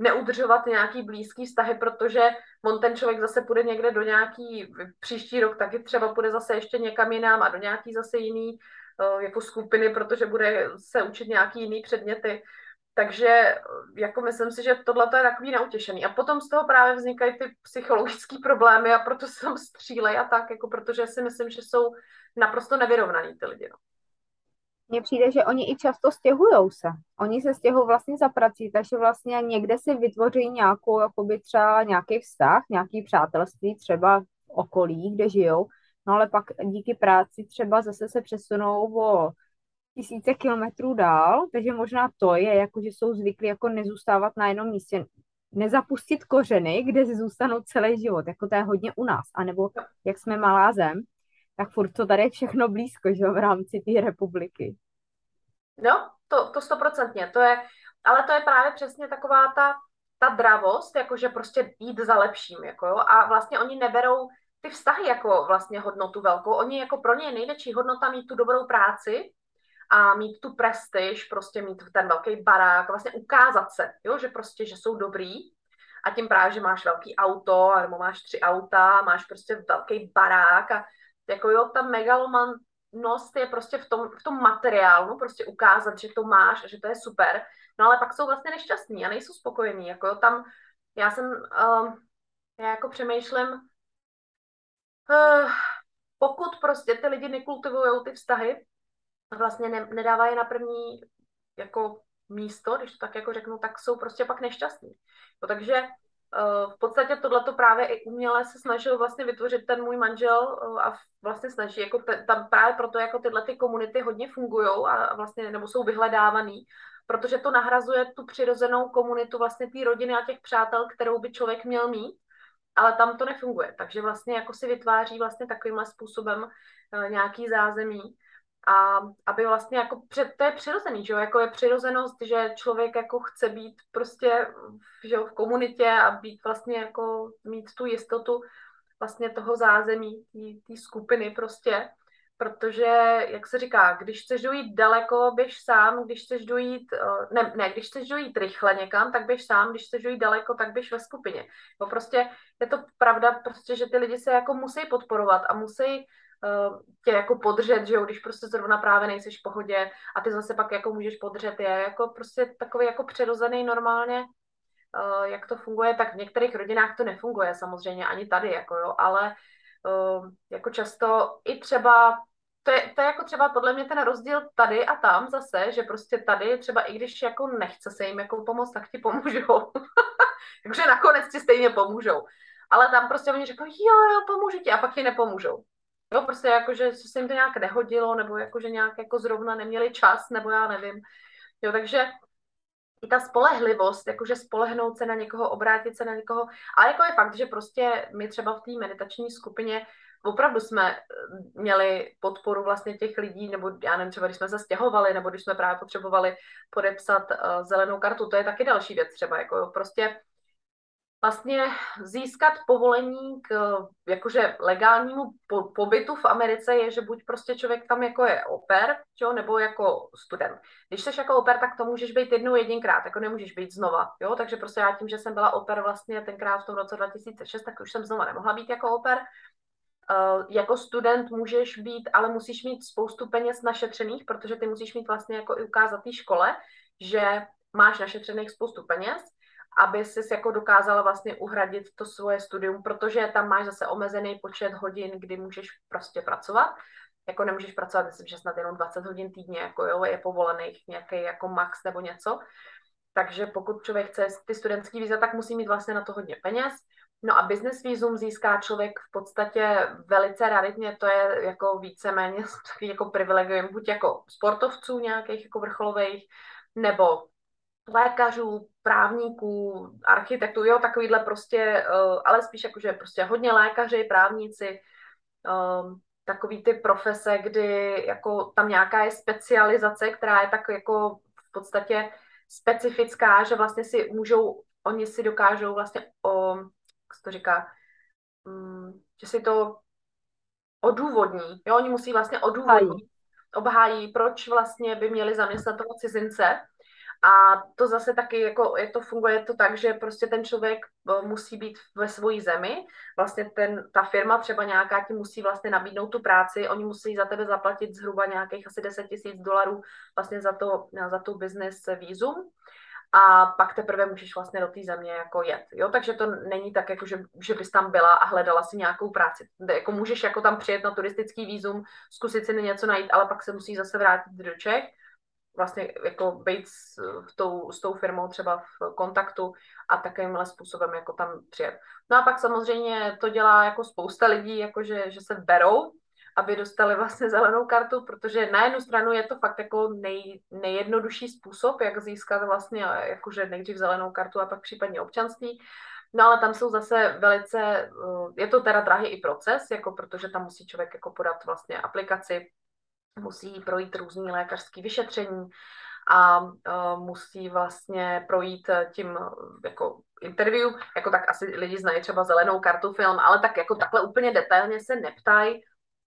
neudržovat nějaký blízký vztahy, protože on ten člověk zase půjde někde do nějaký, příští rok taky třeba půjde zase ještě někam jinam a do nějaký zase jiný eh, jako skupiny, protože bude se učit nějaký jiný předměty. Takže jako myslím si, že tohle je takový neutěšený. A potom z toho právě vznikají ty psychologické problémy a proto se tam střílej a tak, jako protože si myslím, že jsou naprosto nevyrovnaný ty lidi. No. Mně přijde, že oni i často stěhují se. Oni se stěhují vlastně za prací, takže vlastně někde si vytvoří nějakou, jakoby třeba nějaký vztah, nějaký přátelství třeba v okolí, kde žijou, no ale pak díky práci třeba zase se přesunou o tisíce kilometrů dál, takže možná to je, jako že jsou zvyklí jako nezůstávat na jednom místě, nezapustit kořeny, kde zůstanou celý život, jako to je hodně u nás, anebo jak jsme malá zem, tak furt to tady je všechno blízko, že v rámci té republiky. No, to, to stoprocentně, to je, ale to je právě přesně taková ta, ta dravost, jakože prostě jít za lepším, jako jo, a vlastně oni neberou ty vztahy jako vlastně hodnotu velkou, oni jako pro ně je největší hodnota mít tu dobrou práci, a mít tu prestiž, prostě mít ten velký barák, vlastně ukázat se, jo, že prostě, že jsou dobrý. A tím právě, že máš velký auto, nebo máš tři auta, máš prostě velký barák a jako jo, ta megaloman nost je prostě v tom, v tom materiálu, prostě ukázat, že to máš a že to je super, no ale pak jsou vlastně nešťastní a nejsou spokojení, jako jo, tam já jsem, uh, já jako přemýšlím, uh, pokud prostě ty lidi nekultivují ty vztahy, vlastně ne, nedávají na první jako místo, když to tak jako řeknu, tak jsou prostě pak nešťastní. No, takže v podstatě tohleto právě i uměle se snažil vlastně vytvořit ten můj manžel uh, a vlastně snaží, jako te, tam právě proto jako tyhle ty komunity hodně fungují a vlastně, nebo jsou vyhledávaný, protože to nahrazuje tu přirozenou komunitu vlastně té rodiny a těch přátel, kterou by člověk měl mít, ale tam to nefunguje. Takže vlastně jako si vytváří vlastně takovýmhle způsobem uh, nějaký zázemí a aby vlastně jako, před, to je přirozený, že jo, jako je přirozenost, že člověk jako chce být prostě, že jo, v komunitě a být vlastně jako, mít tu jistotu vlastně toho zázemí, té skupiny prostě, protože, jak se říká, když chceš dojít daleko, běž sám, když chceš dojít, eh, ne, ne, když chceš dojít rychle někam, tak běž sám, když chceš dojít daleko, tak běž ve skupině. No prostě je to pravda, prostě, že ty lidi se jako musí podporovat a musí tě jako podržet, že jo, když prostě zrovna právě nejseš v pohodě a ty zase pak jako můžeš podržet je, jako prostě takový jako přirozený normálně, uh, jak to funguje, tak v některých rodinách to nefunguje samozřejmě, ani tady, jako jo, ale uh, jako často i třeba to je, to je jako třeba podle mě ten rozdíl tady a tam zase, že prostě tady třeba i když jako nechce se jim jako pomoct, tak ti pomůžou. Takže nakonec ti stejně pomůžou. Ale tam prostě oni řeknou, jo, jo, pomůžu ti a pak ti nepomůžou. Jo, prostě jako, že se jim to nějak nehodilo, nebo jako, že nějak jako zrovna neměli čas, nebo já nevím. Jo, takže i ta spolehlivost, jakože spolehnout se na někoho, obrátit se na někoho. Ale jako je fakt, že prostě my třeba v té meditační skupině opravdu jsme eh, měli podporu vlastně těch lidí, nebo já nevím, třeba když jsme se stěhovali, nebo když jsme právě potřebovali podepsat uh, zelenou kartu, to je taky další věc třeba, jako prostě vlastně získat povolení k jakože legálnímu po, pobytu v Americe je, že buď prostě člověk tam jako je oper, čo, nebo jako student. Když jsi jako oper, tak to můžeš být jednou jedinkrát, jako nemůžeš být znova, jo, takže prostě já tím, že jsem byla oper vlastně tenkrát v tom roce 2006, tak už jsem znova nemohla být jako oper. Uh, jako student můžeš být, ale musíš mít spoustu peněz našetřených, protože ty musíš mít vlastně jako i ukázat té škole, že máš našetřených spoustu peněz aby si jako dokázala vlastně uhradit to svoje studium, protože tam máš zase omezený počet hodin, kdy můžeš prostě pracovat. Jako nemůžeš pracovat, myslím, že snad jenom 20 hodin týdně, jako jo, je povolených nějaký jako max nebo něco. Takže pokud člověk chce ty studentský víza, tak musí mít vlastně na to hodně peněz. No a business vízum získá člověk v podstatě velice raritně, to je jako víceméně jako privilegium, buď jako sportovců nějakých jako vrcholových, nebo lékařů, právníků, architektů, jo, takovýhle prostě, uh, ale spíš jakože prostě hodně lékaři, právníci, uh, takový ty profese, kdy jako tam nějaká je specializace, která je tak jako v podstatě specifická, že vlastně si můžou, oni si dokážou vlastně, o, jak se to říká, um, že si to odůvodní, jo, oni musí vlastně odůvodnit, obhájí, proč vlastně by měli zaměstnat toho cizince, a to zase taky, jako je to funguje to tak, že prostě ten člověk eh, musí být ve své zemi, vlastně ten, ta firma třeba nějaká ti musí vlastně nabídnout tu práci, oni musí za tebe zaplatit zhruba nějakých asi 10 tisíc dolarů vlastně za, to, za tu business vízum. A pak teprve můžeš vlastně do té země jako jet, jo, takže to není tak, jako že, že bys tam byla a hledala si nějakou práci, jako můžeš jako tam přijet na turistický vízum, zkusit si něco najít, ale pak se musí zase vrátit do Čech vlastně jako být s, tou, s tou firmou třeba v kontaktu a takovýmhle způsobem jako tam přijet. No a pak samozřejmě to dělá jako spousta lidí, jako že, že se berou, aby dostali vlastně zelenou kartu, protože na jednu stranu je to fakt jako nej, nejjednodušší způsob, jak získat vlastně jakože nejdřív zelenou kartu a pak případně občanství. No ale tam jsou zase velice, je to teda drahý i proces, jako protože tam musí člověk jako podat vlastně aplikaci musí projít různý lékařský vyšetření a uh, musí vlastně projít tím jako interview, jako tak asi lidi znají třeba zelenou kartu film, ale tak jako takhle úplně detailně se neptají,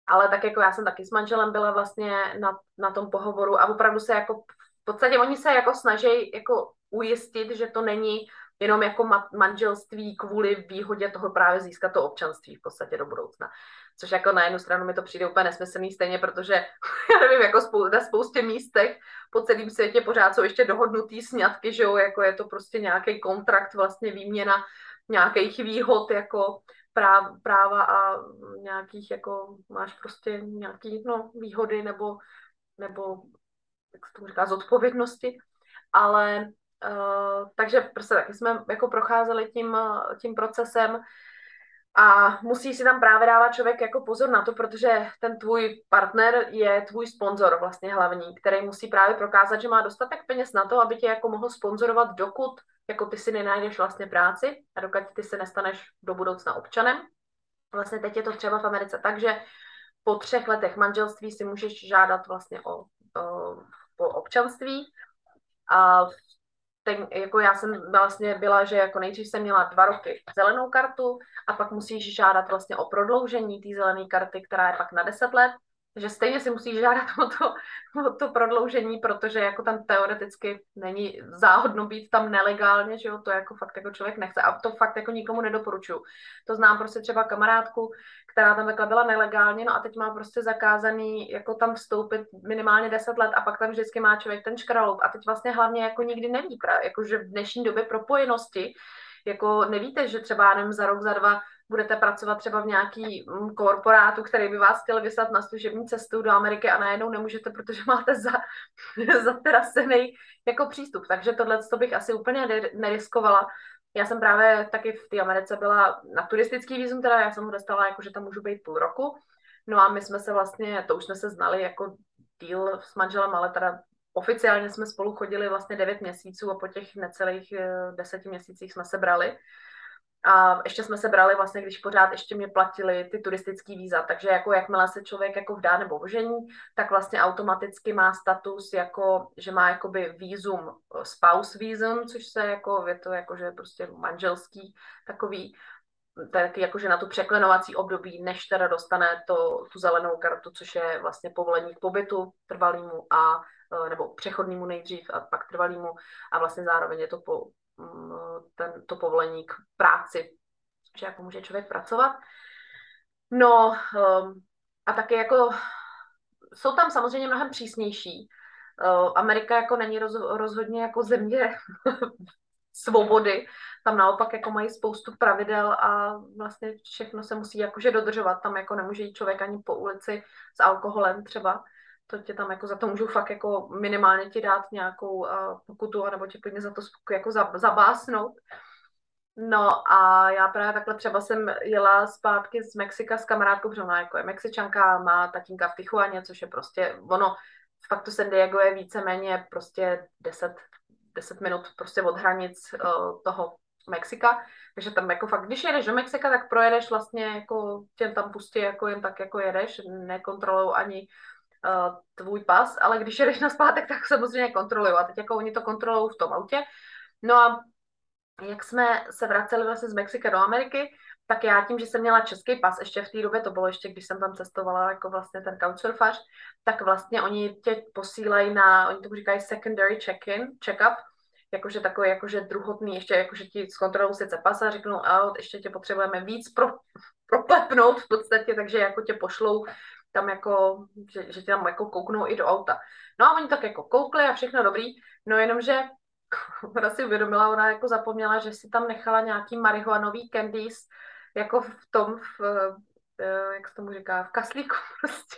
ale tak jako já jsem taky s manželem byla vlastně na, na tom pohovoru a opravdu se jako v podstatě oni se jako snaží jako ujistit, že to není jenom jako manželství kvůli výhodě toho právě získat to občanství v podstatě do budoucna. Což jako na jednu stranu mi to přijde úplně nesmyslný stejně, protože já nevím, jako spou- na spoustě místech po celém světě pořád jsou ještě dohodnutý sňatky, že jo, jako je to prostě nějaký kontrakt, vlastně výměna nějakých výhod, jako práv, práva a nějakých, jako máš prostě nějaký, no, výhody nebo, nebo jak se to říká, zodpovědnosti, ale uh, takže prostě taky jsme jako procházeli tím, tím procesem a musí si tam právě dávat člověk jako pozor na to, protože ten tvůj partner je tvůj sponzor vlastně hlavní, který musí právě prokázat, že má dostatek peněz na to, aby tě jako mohl sponzorovat, dokud jako ty si nenajdeš vlastně práci a dokud ty se nestaneš do budoucna občanem. Vlastně teď je to třeba v Americe tak, že po třech letech manželství si můžeš žádat vlastně o, o, o občanství a ten, jako já jsem vlastně byla, že jako nejdřív jsem měla dva roky zelenou kartu a pak musíš žádat vlastně o prodloužení té zelené karty, která je pak na 10 let že stejně si musíš žádat o to, o to prodloužení, protože jako tam teoreticky není záhodno být tam nelegálně, že jo, to jako fakt jako člověk nechce a to fakt jako nikomu nedoporučuju. To znám prostě třeba kamarádku, která tam takhle byla nelegálně, no a teď má prostě zakázaný jako tam vstoupit minimálně 10 let a pak tam vždycky má člověk ten škraloup a teď vlastně hlavně jako nikdy neví, jako že v dnešní době propojenosti jako nevíte, že třeba nevím, za rok, za dva budete pracovat třeba v nějaký mm, korporátu, který by vás chtěl vyslat na služební cestu do Ameriky a najednou nemůžete, protože máte za, zaterasený jako přístup. Takže tohle to bych asi úplně neriskovala. Já jsem právě taky v té Americe byla na turistický vízum, teda já jsem ho dostala, jako že tam můžu být půl roku. No a my jsme se vlastně, to už jsme se znali jako deal s manželem, ale teda oficiálně jsme spolu chodili vlastně 9 měsíců a po těch necelých eh, deseti měsících jsme se brali. A ještě jsme se brali vlastně, když pořád ještě mě platili ty turistické víza, takže jako jakmile se člověk jako vdá nebo ožení, tak vlastně automaticky má status jako, že má jakoby vízum, spouse vízum, což se jako, je to jako, že prostě manželský takový, tak jakože na tu překlenovací období, než teda dostane to, tu zelenou kartu, což je vlastně povolení k pobytu trvalýmu a e, nebo přechodnému nejdřív a pak trvalýmu a vlastně zároveň je to po, ten, to povolení k práci, že jako může člověk pracovat. No um, a taky jako jsou tam samozřejmě mnohem přísnější. Uh, Amerika jako není roz, rozhodně jako země svobody. Tam naopak jako mají spoustu pravidel a vlastně všechno se musí jakože dodržovat. Tam jako nemůže jít člověk ani po ulici s alkoholem třeba to tě tam jako za to můžu fakt jako minimálně ti dát nějakou uh, pokutu, nebo tě klidně za to jako zabásnout. No a já právě takhle třeba jsem jela zpátky z Mexika s kamarádkou, protože ona jako je Mexičanka, má tatínka v Tichuaně, což je prostě, ono, fakt to San Diego je víceméně prostě 10, 10 minut prostě od hranic uh, toho Mexika, takže tam jako fakt, když jedeš do Mexika, tak projedeš vlastně jako tě tam pustí jako jen tak jako jedeš, nekontrolují ani uh, tvůj pas, ale když jedeš na zpátek, tak samozřejmě kontrolují. A teď jako oni to kontrolují v tom autě. No a jak jsme se vraceli vlastně z Mexika do Ameriky, tak já tím, že jsem měla český pas, ještě v té době, to bylo ještě, když jsem tam cestovala jako vlastně ten couchsurfař, tak vlastně oni tě posílají na, oni tomu říkají secondary check-in, check-up, jakože takový, jakože druhotný, ještě jakože ti zkontrolují sice pas a řeknou, a ještě tě potřebujeme víc pro, proplepnout v podstatě, takže jako tě pošlou tam jako, že, že tě tam jako kouknou i do auta. No a oni tak jako koukli a všechno dobrý, no jenomže ona si uvědomila, ona jako zapomněla, že si tam nechala nějaký marihuanový candies jako v tom, v, eh, jak se tomu říká, v kaslíku prostě.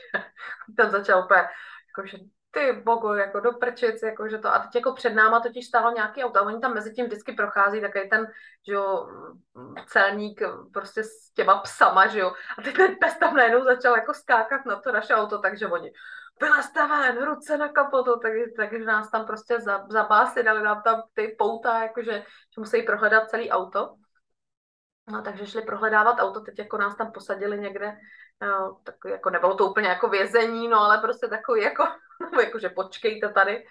Tam začal úplně, jako, že ty bogo, jako do prčic, jako že to, a teď jako před náma totiž stálo nějaký auto, a oni tam mezi tím vždycky prochází takový ten, že jo, celník prostě s těma psama, že jo, a teď ten pes tam najednou začal jako skákat na to naše auto, takže oni, vylezte ven, ruce na kapotu, takže, takže nás tam prostě zabásli, dali nám tam ty pouta, jakože, že musí prohledat celý auto. No, takže šli prohledávat auto, teď jako nás tam posadili někde, no, tak jako nebylo to úplně jako vězení, no ale prostě takový jako, jako že počkejte tady,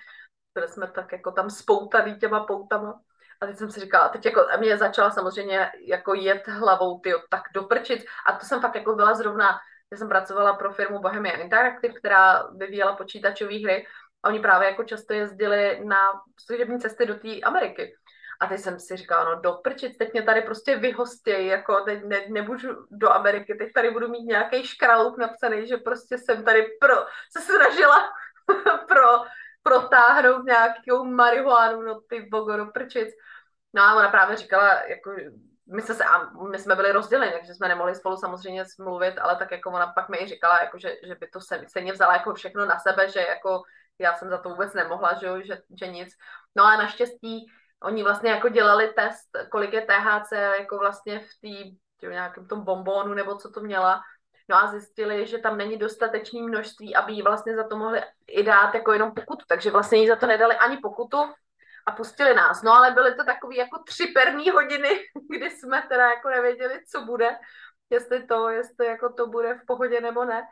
které jsme tak jako tam spoutaný těma poutama. A teď jsem si říkala, teď jako, a mě začala samozřejmě jako jet hlavou, ty tak doprčit. A to jsem fakt jako byla zrovna, já jsem pracovala pro firmu Bohemian Interactive, která vyvíjela počítačové hry. A oni právě jako často jezdili na služební cesty do té Ameriky. A teď jsem si říkala, no doprčit, teď mě tady prostě vyhostějí, jako teď ne, nemůžu do Ameriky, teď tady budu mít nějaký škraloup napsaný, že prostě jsem tady pro, se snažila pro, protáhnout nějakou marihuánu, no ty bogo, doprčit. No a ona právě říkala, jako, my, se, a my jsme byli rozděleni, takže jsme nemohli spolu samozřejmě mluvit, ale tak jako ona pak mi i říkala, jako, že, že by to se, stejně vzala jako všechno na sebe, že jako já jsem za to vůbec nemohla, že, že, že nic. No a naštěstí oni vlastně jako dělali test, kolik je THC jako vlastně v té nějakém tom bombónu nebo co to měla. No a zjistili, že tam není dostatečné množství, aby jí vlastně za to mohli i dát jako jenom pokutu. Takže vlastně jí za to nedali ani pokutu a pustili nás. No ale byly to takové jako tři perní hodiny, kdy jsme teda jako nevěděli, co bude, jestli to, jestli jako to bude v pohodě nebo ne.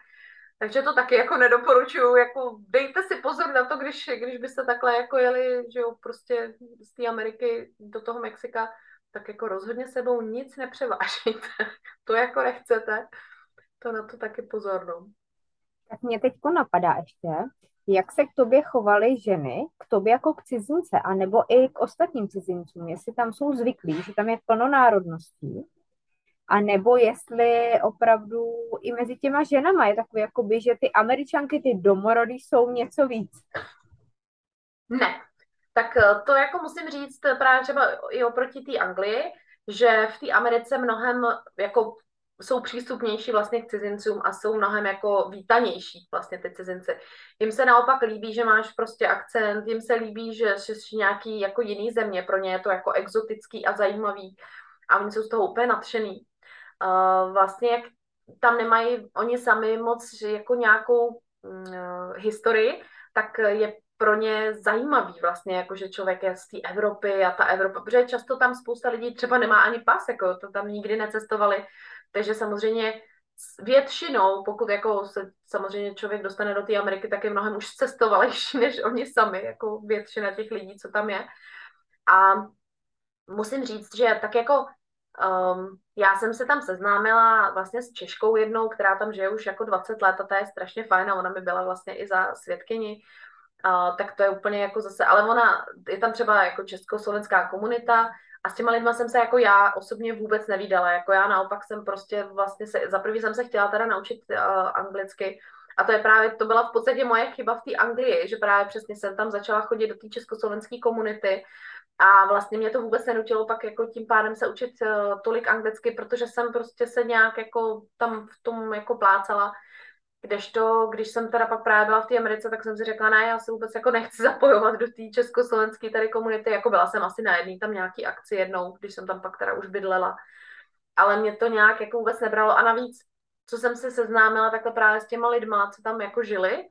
Takže to taky jako nedoporučuju, jako dejte si pozor na to, když, když byste takhle jako jeli, že jo, prostě z té Ameriky do toho Mexika, tak jako rozhodně sebou nic nepřevážejte. to jako nechcete, to na to taky pozor, no. Tak mě teďko napadá ještě, jak se k tobě chovaly ženy, k tobě jako k cizince, anebo i k ostatním cizincům, jestli tam jsou zvyklí, že tam je plno národností, a nebo jestli opravdu i mezi těma ženama je takové, jakoby, že ty američanky, ty domorody jsou něco víc. Ne. Tak eh, to jako musím říct právě třeba i oproti té Anglii, že v té Americe mnohem jako jsou přístupnější vlastně k cizincům a jsou mnohem jako vítanější vlastně ty cizinci. Jim se naopak líbí, že máš prostě akcent, jim se líbí, že jsi nějaký jako jiný země, pro ně je to jako exotický a zajímavý a oni jsou z toho úplně nadšený. Uh, vlastně jak tam nemají oni sami moc jako nějakou uh, historii, tak je pro ně zajímavý vlastně, jako že člověk je z té Evropy a ta Evropa, protože často tam spousta lidí třeba nemá ani pas, jako to tam nikdy necestovali, takže samozřejmě většinou, pokud jako se samozřejmě člověk dostane do té Ameriky, tak je mnohem už cestovalejší než oni sami, jako většina těch lidí, co tam je. A musím říct, že tak jako um, já jsem se tam seznámila vlastně s Češkou jednou, která tam žije už jako 20 let a ta je strašně fajn a ona mi byla vlastně i za svědkyni. Uh, tak to je úplně jako zase, ale ona, je tam třeba jako československá komunita a s těma lidma jsem se jako já osobně vůbec nevídala, jako já naopak jsem prostě vlastně se, za prvý jsem se chtěla teda naučit uh, anglicky, a to je právě, to byla v podstatě moje chyba v té Anglii, že právě přesně jsem tam začala chodit do té československé komunity a vlastně mě to vůbec nenutilo pak jako tím pádem se učit uh, tolik anglicky, protože jsem prostě se nějak jako tam v tom jako plácala. Kdežto, když jsem teda pak právě byla v té Americe, tak jsem si řekla, ne, já se vůbec jako nechci zapojovat do té československé tady komunity, jako byla jsem asi na jedný tam nějaký akci jednou, když jsem tam pak teda už bydlela. Ale mě to nějak jako vůbec nebralo a navíc, co jsem se seznámila takhle právě s těma lidma, co tam jako žili,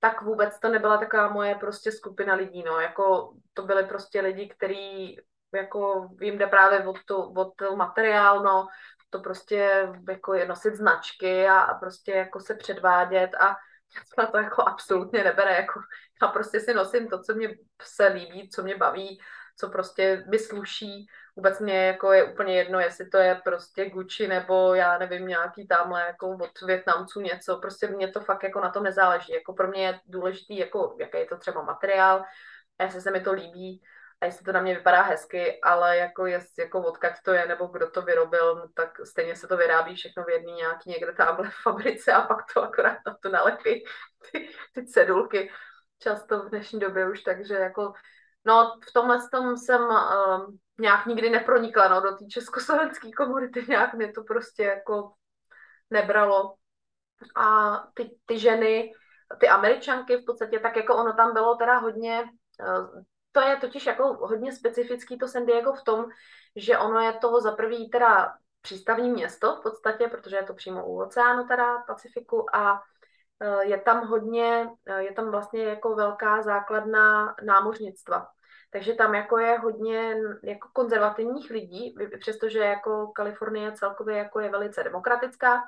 tak vůbec to nebyla taková moje prostě skupina lidí, no, jako to byly prostě lidi, kteří jako jim jde právě od to, od to materiál, no, to prostě jako je nosit značky a, a prostě jako se předvádět a na to jako absolutně nebere, jako. Já prostě si nosím to, co mě se líbí, co mě baví, co prostě mi sluší. Vůbec mě jako je úplně jedno, jestli to je prostě Gucci nebo já nevím, nějaký tamhle jako od Větnamců něco. Prostě mě to fakt jako na tom nezáleží. Jako pro mě je důležitý, jako jaký je to třeba materiál, a jestli se mi to líbí a jestli to na mě vypadá hezky, ale jako jest, jako odkaď to je, nebo kdo to vyrobil, no, tak stejně se to vyrábí všechno v jedné nějaký někde tamhle v fabrice a pak to akorát na to nalepí ty, ty cedulky často v dnešní době už, takže jako No, v tomhle tom jsem uh, nějak nikdy nepronikla, no, do té československé komunity, nějak mě to prostě jako nebralo. A ty, ty ženy, ty američanky v podstatě, tak jako ono tam bylo teda hodně, uh, to je totiž jako hodně specifický to San Diego v tom, že ono je toho za prvý teda přístavní město v podstatě, protože je to přímo u oceánu teda Pacifiku a je tam hodně, eh, je tam vlastně jako velká základna námořnictva. Takže tam jako je hodně jako konzervativních lidí, přestože jako Kalifornie celkově jako je velice demokratická,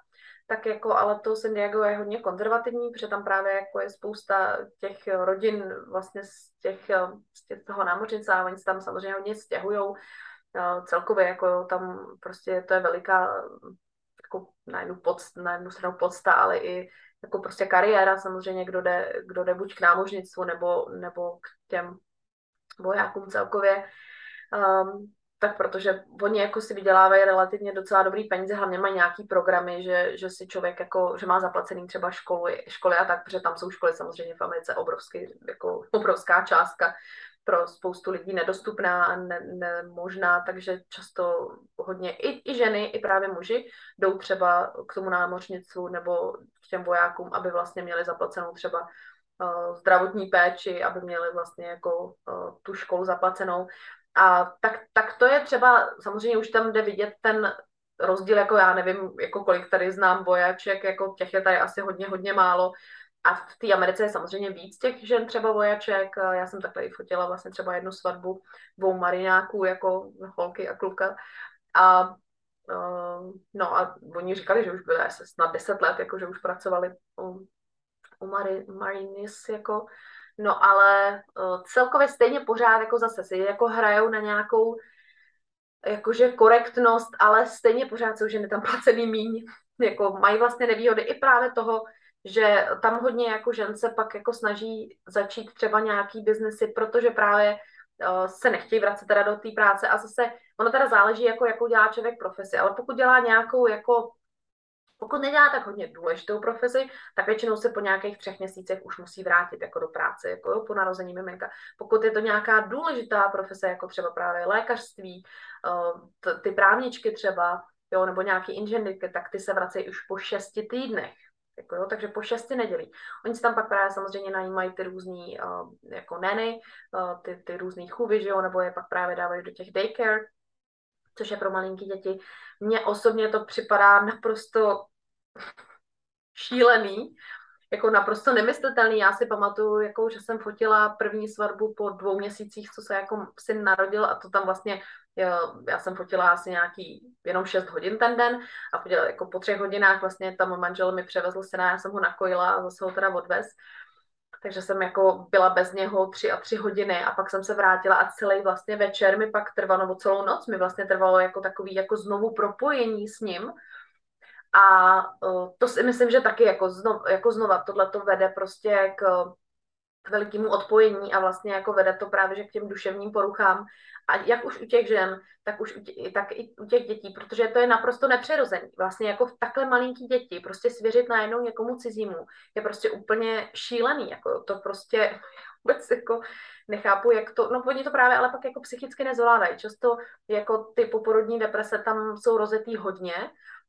tak jako ale to San Diego je hodně konzervativní, protože tam právě jako je spousta těch rodin vlastně z těch, eh, z těch toho námořnictva, oni se tam samozřejmě hodně stěhujou, celkově jako tam prostě to je veliká jako na jednu, pod, na jednu stranu podsta, ale i jako prostě kariéra samozřejmě, kdo jde, kdo jde buď k námožnictvu nebo, nebo k těm vojákům celkově. Um, tak protože oni jako si vydělávají relativně docela dobrý peníze, hlavně mají nějaký programy, že, že si člověk jako, že má zaplacený třeba školy, školy a tak, protože tam jsou školy samozřejmě v Americe obrovský, jako obrovská částka pro spoustu lidí nedostupná a ne, nemožná, takže často hodně i, i ženy, i právě muži jdou třeba k tomu námořnictvu nebo k těm vojákům, aby vlastně měli zaplacenou třeba uh, zdravotní péči, aby měli vlastně jako uh, tu školu zaplacenou. A tak, tak to je třeba, samozřejmě už tam jde vidět ten rozdíl, jako já nevím, jako kolik tady znám vojaček, jako těch je tady asi hodně, hodně málo, a v té Americe je samozřejmě víc těch žen třeba vojaček. Já jsem takhle i fotila vlastně třeba jednu svatbu dvou mariňáků jako holky a kluka. A uh, no a oni říkali, že už byly asi snad 10 let, jako že už pracovali u, u Mari, Marinis, jako. No ale uh, celkově stejně pořád jako zase si jako hrajou na nějakou jakože korektnost, ale stejně pořád jsou ženy tam placený míň. Jako mají vlastně nevýhody i právě toho, že tam hodně jako žen se pak jako snaží začít třeba nějaký biznesy, protože právě uh, se nechtějí vracet teda do té práce a zase ono teda záleží, jako, jakou dělá člověk profesi, ale pokud dělá nějakou jako pokud nedělá tak hodně důležitou profesi, tak většinou se po nějakých třech měsících už musí vrátit jako do práce, jako jo, po narození miminka. Pokud je to nějaká důležitá profese, jako třeba právě lékařství, uh, ty právničky třeba, jo, nebo nějaký inženýrky, tak ty se vracejí už po šesti týdnech. Jako jo, takže po šesti nedělí. Oni si tam pak právě samozřejmě najímají ty různý uh, jako neny, uh, ty, ty různý chůvy, že jo, nebo je pak právě dávají do těch daycare, což je pro malinký děti. Mně osobně to připadá naprosto šílený, jako naprosto nemyslitelný. Já si pamatuju, jako, že jsem fotila první svatbu po dvou měsících, co se jako syn narodil a to tam vlastně, já, jsem fotila asi nějaký jenom 6 hodin ten den a fotila, jako po třech hodinách vlastně tam manžel mi převezl syna, já jsem ho nakojila a zase ho teda odvez. Takže jsem jako byla bez něho tři a tři hodiny a pak jsem se vrátila a celý vlastně večer mi pak trvalo, nebo celou noc mi vlastně trvalo jako takový jako znovu propojení s ním, a uh, to si myslím, že taky jako, znov, jako znova tohle to vede prostě k, k velikému odpojení a vlastně jako vede to právě že k těm duševním poruchám. A jak už u těch žen, tak už u tě, tak i u těch dětí, protože to je naprosto nepřirozené. Vlastně jako v takhle malinký děti prostě svěřit najednou někomu cizímu je prostě úplně šílený. Jako to prostě vůbec jako nechápu, jak to, no oni to právě ale pak jako psychicky nezvládají. Často jako ty poporodní deprese tam jsou rozetý hodně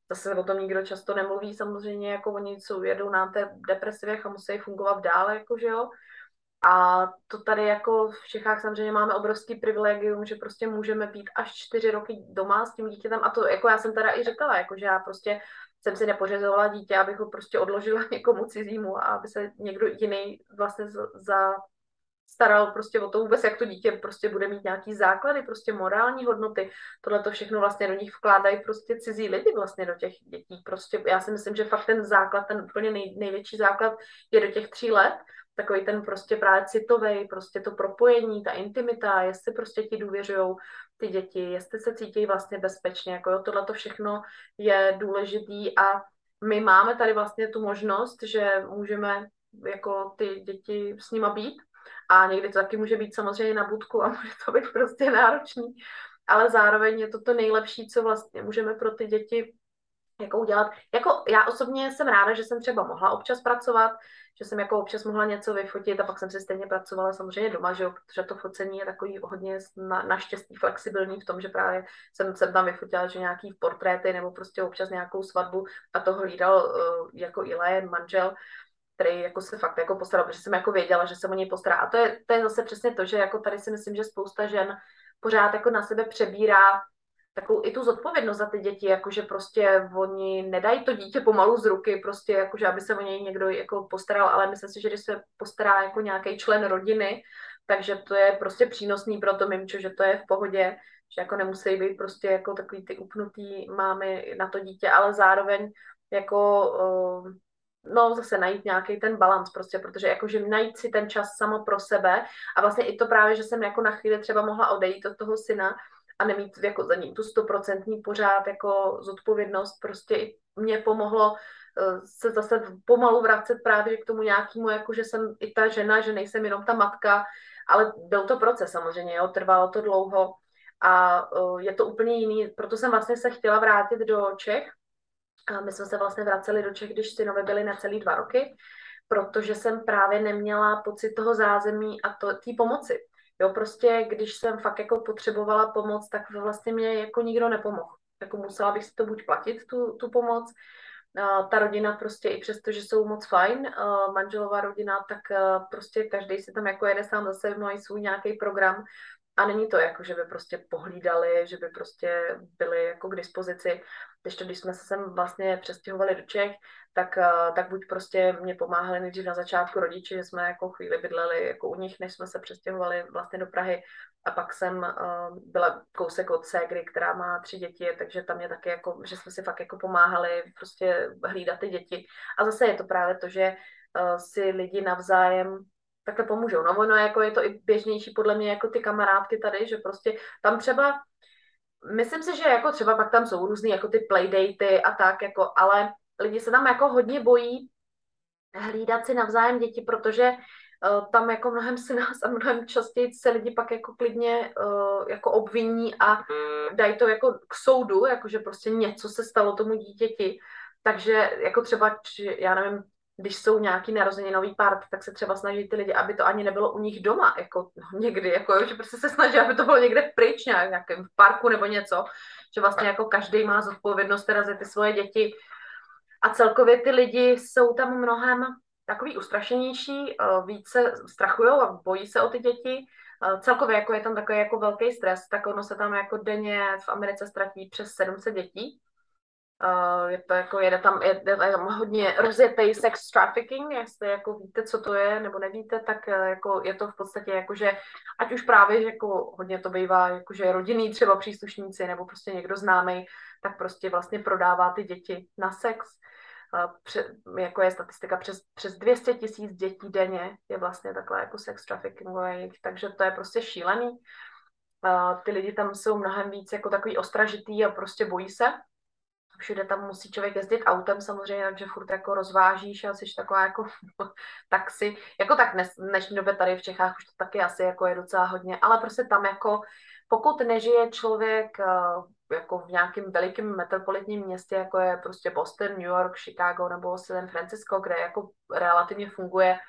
zase o tom nikdo často nemluví, samozřejmě jako oni jsou, jedou na té depresivech a musí fungovat dále, jako že jo. A to tady jako v Čechách samozřejmě máme obrovský privilegium, že prostě můžeme být až čtyři roky doma s tím dítětem a to jako já jsem teda i říkala, jako že já prostě jsem si nepořizovala dítě, abych ho prostě odložila někomu cizímu a aby se někdo jiný vlastně za, staral prostě o to vůbec, jak to dítě prostě bude mít nějaký základy, prostě morální hodnoty. Tohle to všechno vlastně do nich vkládají prostě cizí lidi vlastně do těch dětí. Prostě já si myslím, že fakt ten základ, ten úplně nej, největší základ je do těch tří let, takový ten prostě právě citový, prostě to propojení, ta intimita, jestli prostě ti důvěřují ty děti, jestli se cítí vlastně bezpečně, jako jo, tohle to všechno je důležitý a my máme tady vlastně tu možnost, že můžeme jako ty děti s nima být a někdy to taky může být samozřejmě na budku a může to být prostě náročný, ale zároveň je to to nejlepší, co vlastně můžeme pro ty děti jako udělat. Jako já osobně jsem ráda, že jsem třeba mohla občas pracovat, že jsem jako občas mohla něco vyfotit a pak jsem si stejně pracovala samozřejmě doma, že jo, protože to focení je takový hodně na, naštěstí flexibilní v tom, že právě jsem, jsem tam vyfotila, že nějaký portréty nebo prostě občas nějakou svatbu a to hlídal uh, jako Ilaje, manžel, který jako se fakt jako postaral, protože jsem jako věděla, že se o něj postará. A to je, to je zase přesně to, že jako tady si myslím, že spousta žen pořád jako na sebe přebírá takovou i tu zodpovědnost za ty děti, jakože prostě oni nedají to dítě pomalu z ruky, prostě jakože aby se o něj někdo jako postaral, ale myslím si, že když se postará jako nějaký člen rodiny, takže to je prostě přínosný pro to mimčo, že to je v pohodě, že jako nemusí být prostě jako takový ty upnutý mámy na to dítě, ale zároveň jako uh, no zase najít nějaký ten balans prostě, protože jakože najít si ten čas samo pro sebe a vlastně i to právě, že jsem jako na chvíli třeba mohla odejít od toho syna a nemít jako za ním tu stoprocentní pořád jako zodpovědnost, prostě i mě pomohlo eh, se zase pomalu vracet právě k tomu nějakému, jako že jsem i ta žena, že nejsem jenom ta matka, ale byl to proces samozřejmě, jo, trvalo to dlouho a je to úplně jiný, proto jsem vlastně se chtěla vrátit do Čech. A my jsme se vlastně vraceli do Čech, když synovi byli na celý dva roky, protože jsem právě neměla pocit toho zázemí a to, té pomoci. Jo, prostě když jsem fakt jako potřebovala pomoc, tak vlastně mě jako nikdo nepomohl. Jako musela bych si to buď platit, tu, tu pomoc, Uh, ta rodina prostě i přesto, že jsou moc fajn, manželová rodina, tak prostě každý si tam jako jede sám za sebe, mají svůj nějaký program a není to jako, že by prostě pohlídali, že by prostě byli jako k dispozici. Když to, když jsme se sem vlastně přestěhovali do Čech, tak, eh, tak buď prostě mě pomáhali nejdřív na začátku rodiče, že jsme jako chvíli bydleli jako u nich, než jsme se přestěhovali vlastně do Prahy. A pak jsem uh, byla kousek od ségry, která má tři děti, takže tam je taky jako, že jsme si fakt jako pomáhali prostě hlídat ty děti. A zase je to právě to, že uh, si lidi navzájem takhle pomůžou. No ono jako je to i běžnější podle mě jako ty kamarádky tady, že prostě tam třeba, myslím si, že jako třeba pak tam jsou různý jako ty playdaty a tak jako, ale lidi se tam jako hodně bojí hlídat si navzájem děti, protože uh, tam jako mnohem se nás a mnohem častěji se lidi pak jako klidně uh, jako obviní a dají to jako k soudu, jakože prostě něco se stalo tomu dítěti. Takže jako třeba, či, já nevím, když jsou nějaký narozeninový pár, tak se třeba snaží ty lidi, aby to ani nebylo u nich doma, jako někdy, jako, že prostě se snaží, aby to bylo někde pryč, nějak, nějakém parku nebo něco, že vlastně jako každý má zodpovědnost teda za ty svoje děti a celkově ty lidi jsou tam mnohem takový ustrašenější, eh, více strachují a bojí se o ty děti. Eh, celkově jako je tam takový jako velký stres, tak ono se tam jako denně v Americe ztratí přes 700 dětí. Uh, je to jako, jede tam, je, je tam hodně rozjetý sex trafficking, jestli jako víte, co to je, nebo nevíte, tak uh, jako je to v podstatě jako, že ať už právě, že jako hodně to bývá, jako že rodinný třeba příslušníci, nebo prostě někdo známý, tak prostě vlastně prodává ty děti na sex. Uh, pře, jako je statistika, přes, přes 200 tisíc dětí denně je vlastně takhle jako sex trafficking, takže to je prostě šílený. Uh, ty lidi tam jsou mnohem víc jako takový ostražitý a prostě bojí se, všude tam musí člověk jezdit autem samozřejmě, takže furt jako rozvážíš a jsi taková jako taxi. Jako tak dnes, dnešní době tady v Čechách už to taky asi jako je docela hodně, ale prostě tam jako pokud nežije člověk eh, jako v nějakém velikém metropolitním městě, jako je prostě Boston, New York, Chicago nebo San Francisco, kde jako relativně funguje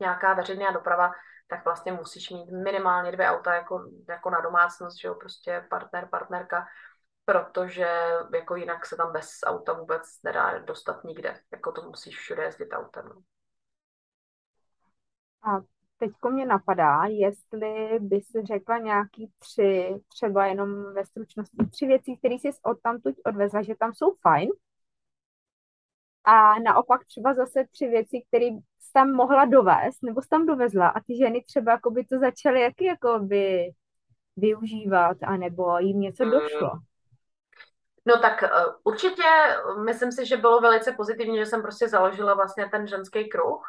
nějaká veřejná doprava, tak vlastně musíš mít minimálně dvě auta jako, jako na domácnost, že jo, prostě partner, partnerka, protože jako jinak se tam bez auta vůbec nedá dostat nikde. Jako to musíš všude jezdit autem. A teďko mě napadá, jestli bys řekla nějaký tři, třeba jenom ve stručnosti, tři věci, které jsi odtamtud odvezla, že tam jsou fajn. A naopak třeba zase tři věci, které jsi tam mohla dovést, nebo jsi tam dovezla a ty ženy třeba jako by to začaly jaký jako by využívat, anebo jim něco došlo. No tak uh, určitě myslím si, že bylo velice pozitivní, že jsem prostě založila vlastně ten ženský kruh,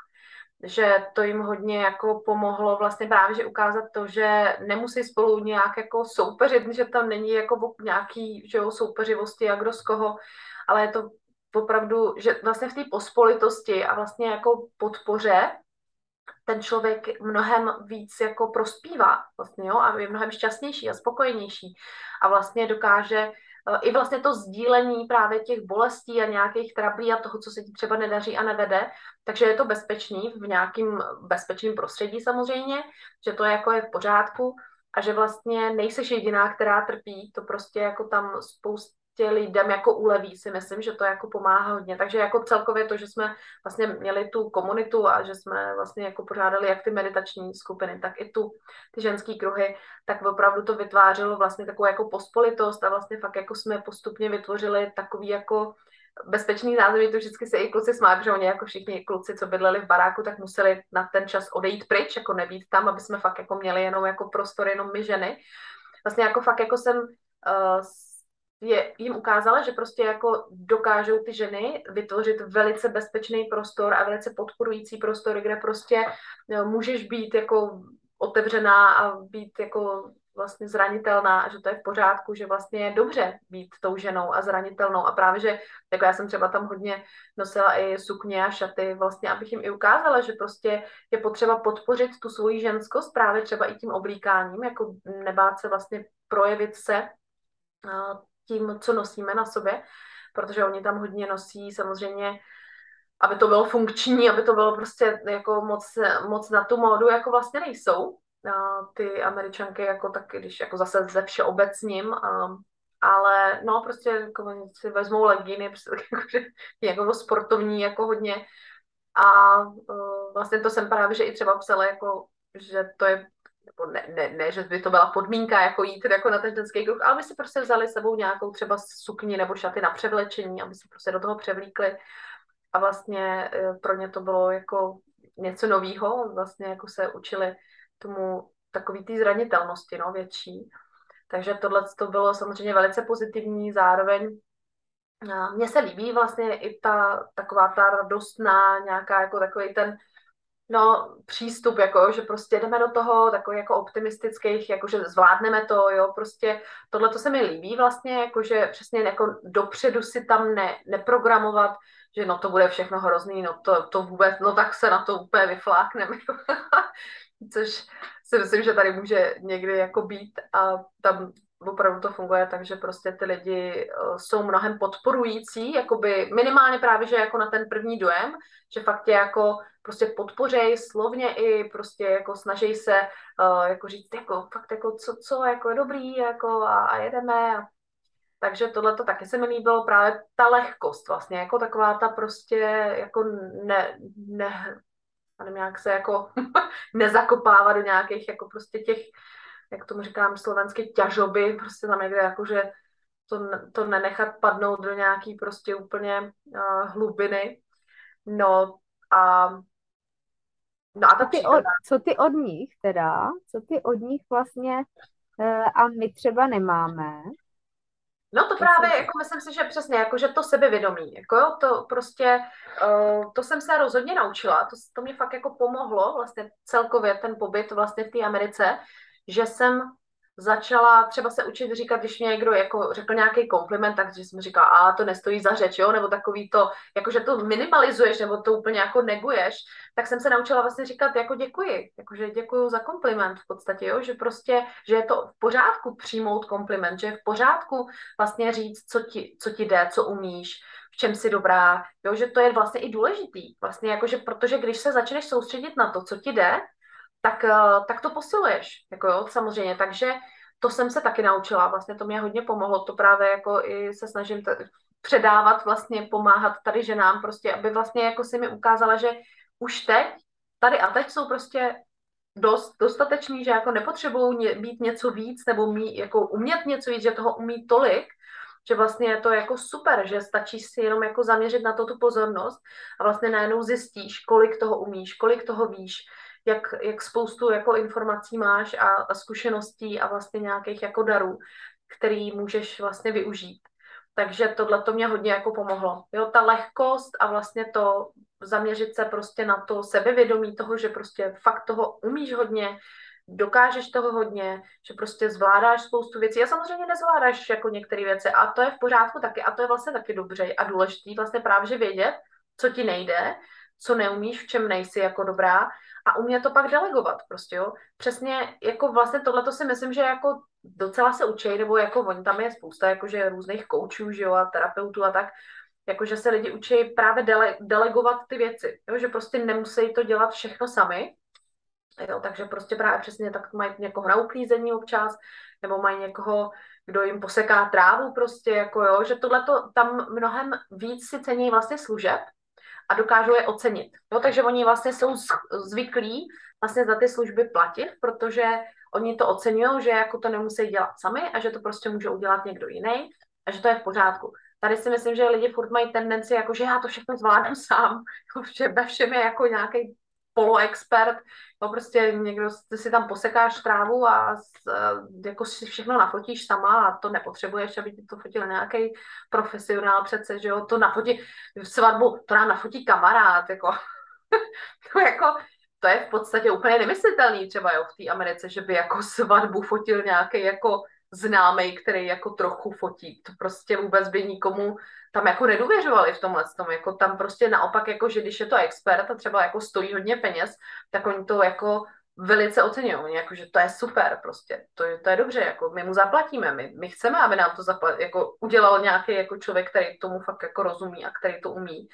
že to jim hodně jako pomohlo vlastně právě, že ukázat to, že nemusí spolu nějak jako soupeřit, že tam není jako nějaký že jo, soupeřivosti a kdo z koho, ale je to opravdu, že vlastně v té pospolitosti a vlastně jako podpoře ten člověk mnohem víc jako prospívá vlastně, jo, a je mnohem šťastnější a spokojenější a vlastně dokáže i vlastně to sdílení právě těch bolestí a nějakých trablí a toho, co se ti třeba nedaří a nevede, takže je to bezpečný v nějakým bezpečným prostředí samozřejmě, že to jako je v pořádku a že vlastně nejseš jediná, která trpí, to prostě jako tam spousta prostě lidem jako uleví, si myslím, že to jako pomáhá hodně. Takže jako celkově to, že jsme vlastně měli tu komunitu a že jsme vlastně jako pořádali jak ty meditační skupiny, tak i tu, ty ženské kruhy, tak opravdu to vytvářelo vlastně takovou jako pospolitost a vlastně fakt jako jsme postupně vytvořili takový jako bezpečný zázemí, to vždycky se i kluci smáli, že oni jako všichni kluci, co bydleli v baráku, tak museli na ten čas odejít pryč, jako nebýt tam, aby jsme fakt jako měli jenom jako prostor, jenom my ženy. Vlastně jako fakt jako jsem uh, je, jim ukázala, že prostě jako dokážou ty ženy vytvořit velice bezpečný prostor a velice podporující prostor, kde prostě no, můžeš být jako otevřená a být jako vlastně zranitelná a že to je v pořádku, že vlastně je dobře být tou ženou a zranitelnou. A právě, že jako já jsem třeba tam hodně nosila i sukně a šaty, vlastně abych jim i ukázala, že prostě je potřeba podpořit tu svoji ženskost právě třeba i tím oblíkáním, jako nebát se vlastně projevit se tím, co nosíme na sobě, protože oni tam hodně nosí samozřejmě aby to bylo funkční, aby to bylo prostě jako moc, moc na tu módu, jako vlastně nejsou. Ty američanky, jako taky, když jako zase ze všeobecním, a, ale no prostě jako si vezmou legíny, prostě jako, jako sportovní, jako hodně. A uh, vlastně to jsem právě, že i třeba psala, jako, že to je nebo ne, ne, ne, že by to byla podmínka jako jít jako na ten ženský kruh, ale my si prostě vzali sebou nějakou třeba sukni nebo šaty na převlečení, aby si prostě do toho převlíkli a vlastně e, pro ně to bylo jako něco novýho, vlastně jako se učili tomu takový té zranitelnosti, no, větší. Takže tohle to bylo samozřejmě velice pozitivní, zároveň mně se líbí vlastně i ta taková ta radostná nějaká jako takový ten no, přístup, jako, že prostě jdeme do toho takový jako optimistických, jako, že zvládneme to, jo, prostě tohle to se mi líbí vlastně, jako, že přesně jako dopředu si tam ne, neprogramovat, že no to bude všechno hrozný, no to, to vůbec, no tak se na to úplně vyflákneme, což si myslím, že tady může někdy jako být a tam opravdu to funguje tak, že prostě ty lidi eh, jsou mnohem podporující, jakoby minimálně právě, že jako na ten první dojem, že fakt je jako prostě podpořej slovně i prostě jako snaží se uh, jako říct jako fakt jako co, co jako je dobrý jako a, a jedeme takže tohle to taky se mi líbilo právě ta lehkost vlastně, jako taková ta prostě jako ne, ne nevím, jak se jako nezakopává do nějakých jako prostě těch, jak tomu říkám slovensky, ťažoby, prostě tam někde jako, že to, to nenechat padnout do nějaký prostě úplně uh, hlubiny. No a No a co, ty od, co ty od nich teda, co ty od nich vlastně uh, a my třeba nemáme, No to právě, jako myslím si, že přesně, jako že to sebevědomí, jako jo, to prostě, uh, to jsem se rozhodně naučila, to, to mě fakt jako pomohlo, vlastně celkově ten pobyt vlastně v té Americe, že jsem začala třeba se učit říkat, když mě někdo jako řekl nějaký kompliment, takže jsem říkala, a to nestojí za řeč, jo, nebo takový to, jako že to minimalizuješ, nebo to úplně jako neguješ, tak jsem se naučila vlastně říkat jako děkuji, jakože děkuji za kompliment v podstatě, jo, že prostě, že je to v pořádku přijmout kompliment, že je v pořádku vlastně říct, co ti, co ti jde, co umíš, v čem jsi dobrá, jo, že to je vlastně i důležitý, vlastně jakože, protože když se začneš soustředit na to, co ti jde, tak, eh, tak to posiluješ, jako jo, samozřejmě, takže to jsem se taky naučila, vlastně to mě hodně pomohlo, to právě jako i se snažím t- předávat, vlastně pomáhat tady ženám, prostě, aby vlastně jako si mi ukázala, že už teď, tady a teď jsou prostě dost, dostatečný, že jako nepotřebují ně, být něco víc nebo mít, jako umět něco víc, že toho umí tolik, že vlastně je to jako super, že stačí si jenom jako zaměřit na to tu pozornost a vlastně najednou zjistíš, kolik toho umíš, kolik toho víš, jak, jak spoustu jako informací máš a, a zkušeností a vlastně nějakých jako darů, který můžeš vlastně využít. Takže tohle to mě hodně jako pomohlo. Jo, ta lehkost a vlastně to zaměřit se prostě na to sebevědomí toho, že prostě fakt toho umíš hodně, dokážeš toho hodně, že prostě zvládáš spoustu věcí a samozřejmě nezvládáš jako některé věci a to je v pořádku taky a to je vlastně taky dobře a důležitý vlastně právě, že vědět, co ti nejde, co neumíš, v čem nejsi jako dobrá. A umět to pak delegovat prostě, jo. Přesně jako vlastně tohle to si myslím, že jako docela se učí, nebo jako oni tam je spousta jakože různých koučů, že jo, a terapeutů a tak, jakože se lidi učí právě dele, delegovat ty věci, jo, že prostě nemusí to dělat všechno sami, jo, takže prostě právě přesně tak mají někoho na uklízení občas, nebo mají někoho, kdo jim poseká trávu prostě, jako jo, že tohle to tam mnohem víc si cení vlastně služeb, a dokážou je ocenit. Jo, takže oni vlastně jsou zvyklí vlastně za ty služby platit, protože oni to oceňují, že jako to nemusí dělat sami a že to prostě může udělat někdo jiný a že to je v pořádku. Tady si myslím, že lidi furt mají tendenci, jako že já to všechno zvládnu sám, že ve všem je jako nějaký poloexpert, no prostě někdo si tam posekáš trávu a jako si všechno nafotíš sama a to nepotřebuješ, aby ti to fotil nějaký profesionál přece, že jo, to nafotí svatbu, to nám nafotí kamarád, jako to jako to je v podstatě úplně nemyslitelný třeba jo, v té Americe, že by jako svatbu fotil nějaký jako známý, který jako trochu fotí. To prostě vůbec by nikomu tam jako nedůvěřovali v tomhle tom. Jako tam prostě naopak, jako, že když je to expert a třeba jako stojí hodně peněz, tak oni to jako velice oceňují, jako, že to je super prostě, to je, to je dobře, jako my mu zaplatíme, my, my chceme, aby nám to zaplat, jako udělal nějaký jako člověk, který tomu fakt jako rozumí a který to umí.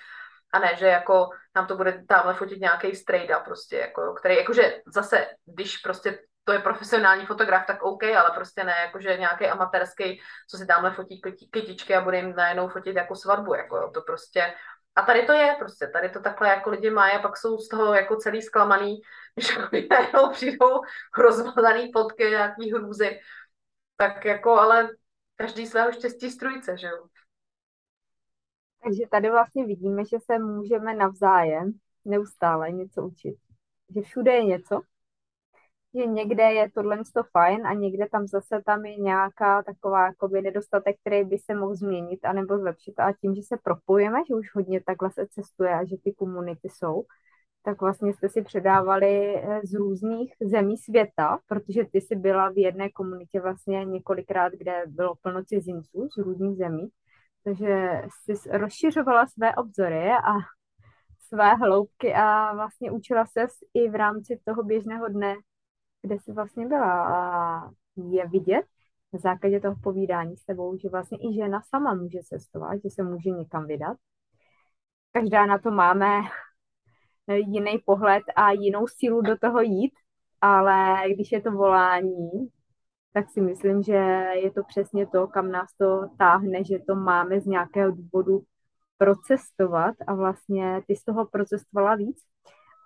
A ne, že jako nám to bude tamhle fotit nějaký strejda prostě, jako, který, jakože zase, když prostě to je profesionální fotograf, tak OK, ale prostě ne, jakože nějaký amatérský, co si tamhle fotí kytičky a bude jim najednou fotit jako svatbu, jako jo, to prostě, a tady to je prostě, tady to takhle jako lidi mají a pak jsou z toho jako celý zklamaný, když najednou přijdou rozmazaný fotky, nějaký hrůzy, tak jako, ale každý svého štěstí strujce, že jo. Takže tady vlastně vidíme, že se můžeme navzájem neustále něco učit. Že všude je něco, že někde je tohle to fajn a někde tam zase tam je nějaká taková jakoby nedostatek, který by se mohl změnit anebo zlepšit. A tím, že se propojíme, že už hodně takhle se cestuje a že ty komunity jsou, tak vlastně jste si předávali eh, z různých zemí světa, protože ty jsi byla v jedné komunitě vlastně několikrát, kde bylo plno cizinců z různých zemí, takže jsi rozšiřovala své obzory a své hloubky a vlastně učila se i v rámci toho běžného dne kde jsi vlastně byla a je vidět na základě toho povídání s tebou, že vlastně i žena sama může cestovat, že se může někam vydat. Každá na to máme jiný pohled a jinou sílu do toho jít, ale když je to volání, tak si myslím, že je to přesně to, kam nás to táhne, že to máme z nějakého důvodu procestovat a vlastně ty z toho procestovala víc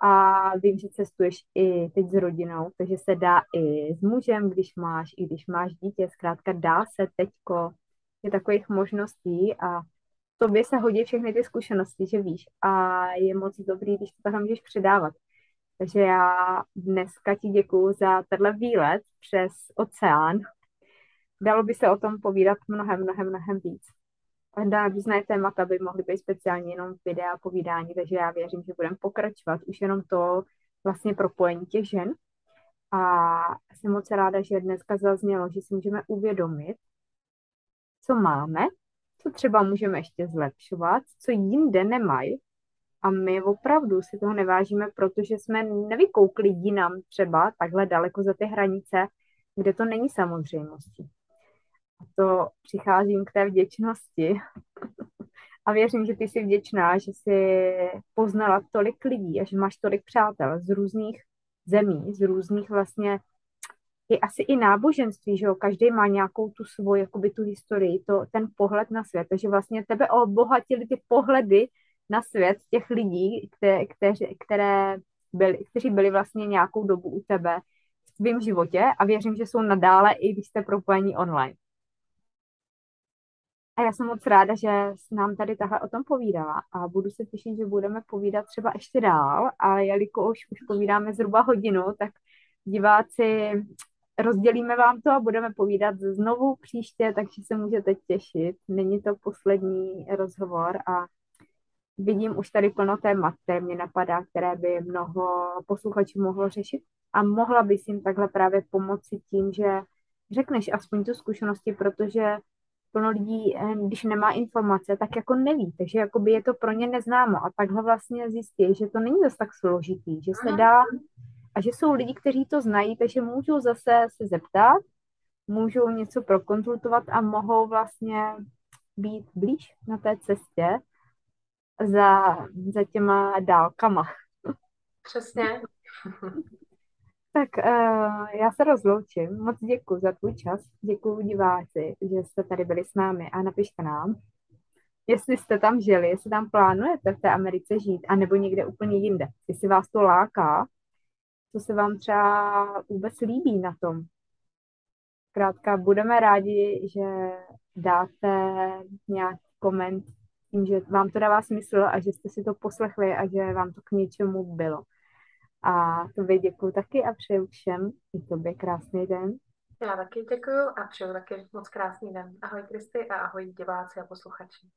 a vím, že cestuješ i teď s rodinou, takže se dá i s mužem, když máš, i když máš dítě, zkrátka dá se teďko, je takových možností a tobě se hodí všechny ty zkušenosti, že víš a je moc dobrý, když to takhle můžeš předávat. Takže já dneska ti děkuju za tenhle výlet přes oceán. Dalo by se o tom povídat mnohem, mnohem, mnohem víc dá různé témata by mohly být speciálně jenom videa a povídání, takže já věřím, že budeme pokračovat. Už jenom to vlastně propojení těch žen. A jsem moc ráda, že dneska zaznělo, že si můžeme uvědomit, co máme, co třeba můžeme ještě zlepšovat, co jinde nemají. A my opravdu si toho nevážíme, protože jsme nevykoukli jinam třeba takhle daleko za ty hranice, kde to není samozřejmostí. A to přicházím k té vděčnosti. A věřím, že ty jsi vděčná, že jsi poznala tolik lidí a že máš tolik přátel z různých zemí, z různých vlastně i asi i náboženství, že jo, každý má nějakou tu svoji, jakoby tu historii, to, ten pohled na svět, takže vlastně tebe obohatili ty pohledy na svět těch lidí, které, kteři, které byli, kteří byli vlastně nějakou dobu u tebe v tvém životě a věřím, že jsou nadále, i když jste propojení online. A já jsem moc ráda, že nám tady tahle o tom povídala a budu se těšit, že budeme povídat třeba ještě dál a jelikož už povídáme zhruba hodinu, tak diváci rozdělíme vám to a budeme povídat znovu příště, takže se můžete těšit. Není to poslední rozhovor a vidím už tady plno témat, které mě napadá, které by mnoho posluchačů mohlo řešit a mohla bys jim takhle právě pomoci tím, že řekneš aspoň tu zkušenosti, protože plno lidí, když nemá informace, tak jako neví, takže jakoby je to pro ně neznámo a takhle vlastně zjistí, že to není zase tak složitý, že se dá a že jsou lidi, kteří to znají, takže můžou zase se zeptat, můžou něco prokonzultovat a mohou vlastně být blíž na té cestě za, za těma dálkama. Přesně. Tak uh, já se rozloučím. Moc děkuji za tvůj čas. Děkuji diváci, že jste tady byli s námi a napište nám, jestli jste tam žili, jestli tam plánujete v té Americe žít, anebo někde úplně jinde. Jestli vás to láká, co se vám třeba vůbec líbí na tom. Krátka, budeme rádi, že dáte nějaký koment tím, že vám to dává smysl a že jste si to poslechli a že vám to k něčemu bylo. A tobě děkuji taky a přeju všem i tobě krásný den. Já taky děkuji a přeju taky moc krásný den. Ahoj Kristy a ahoj diváci a posluchači.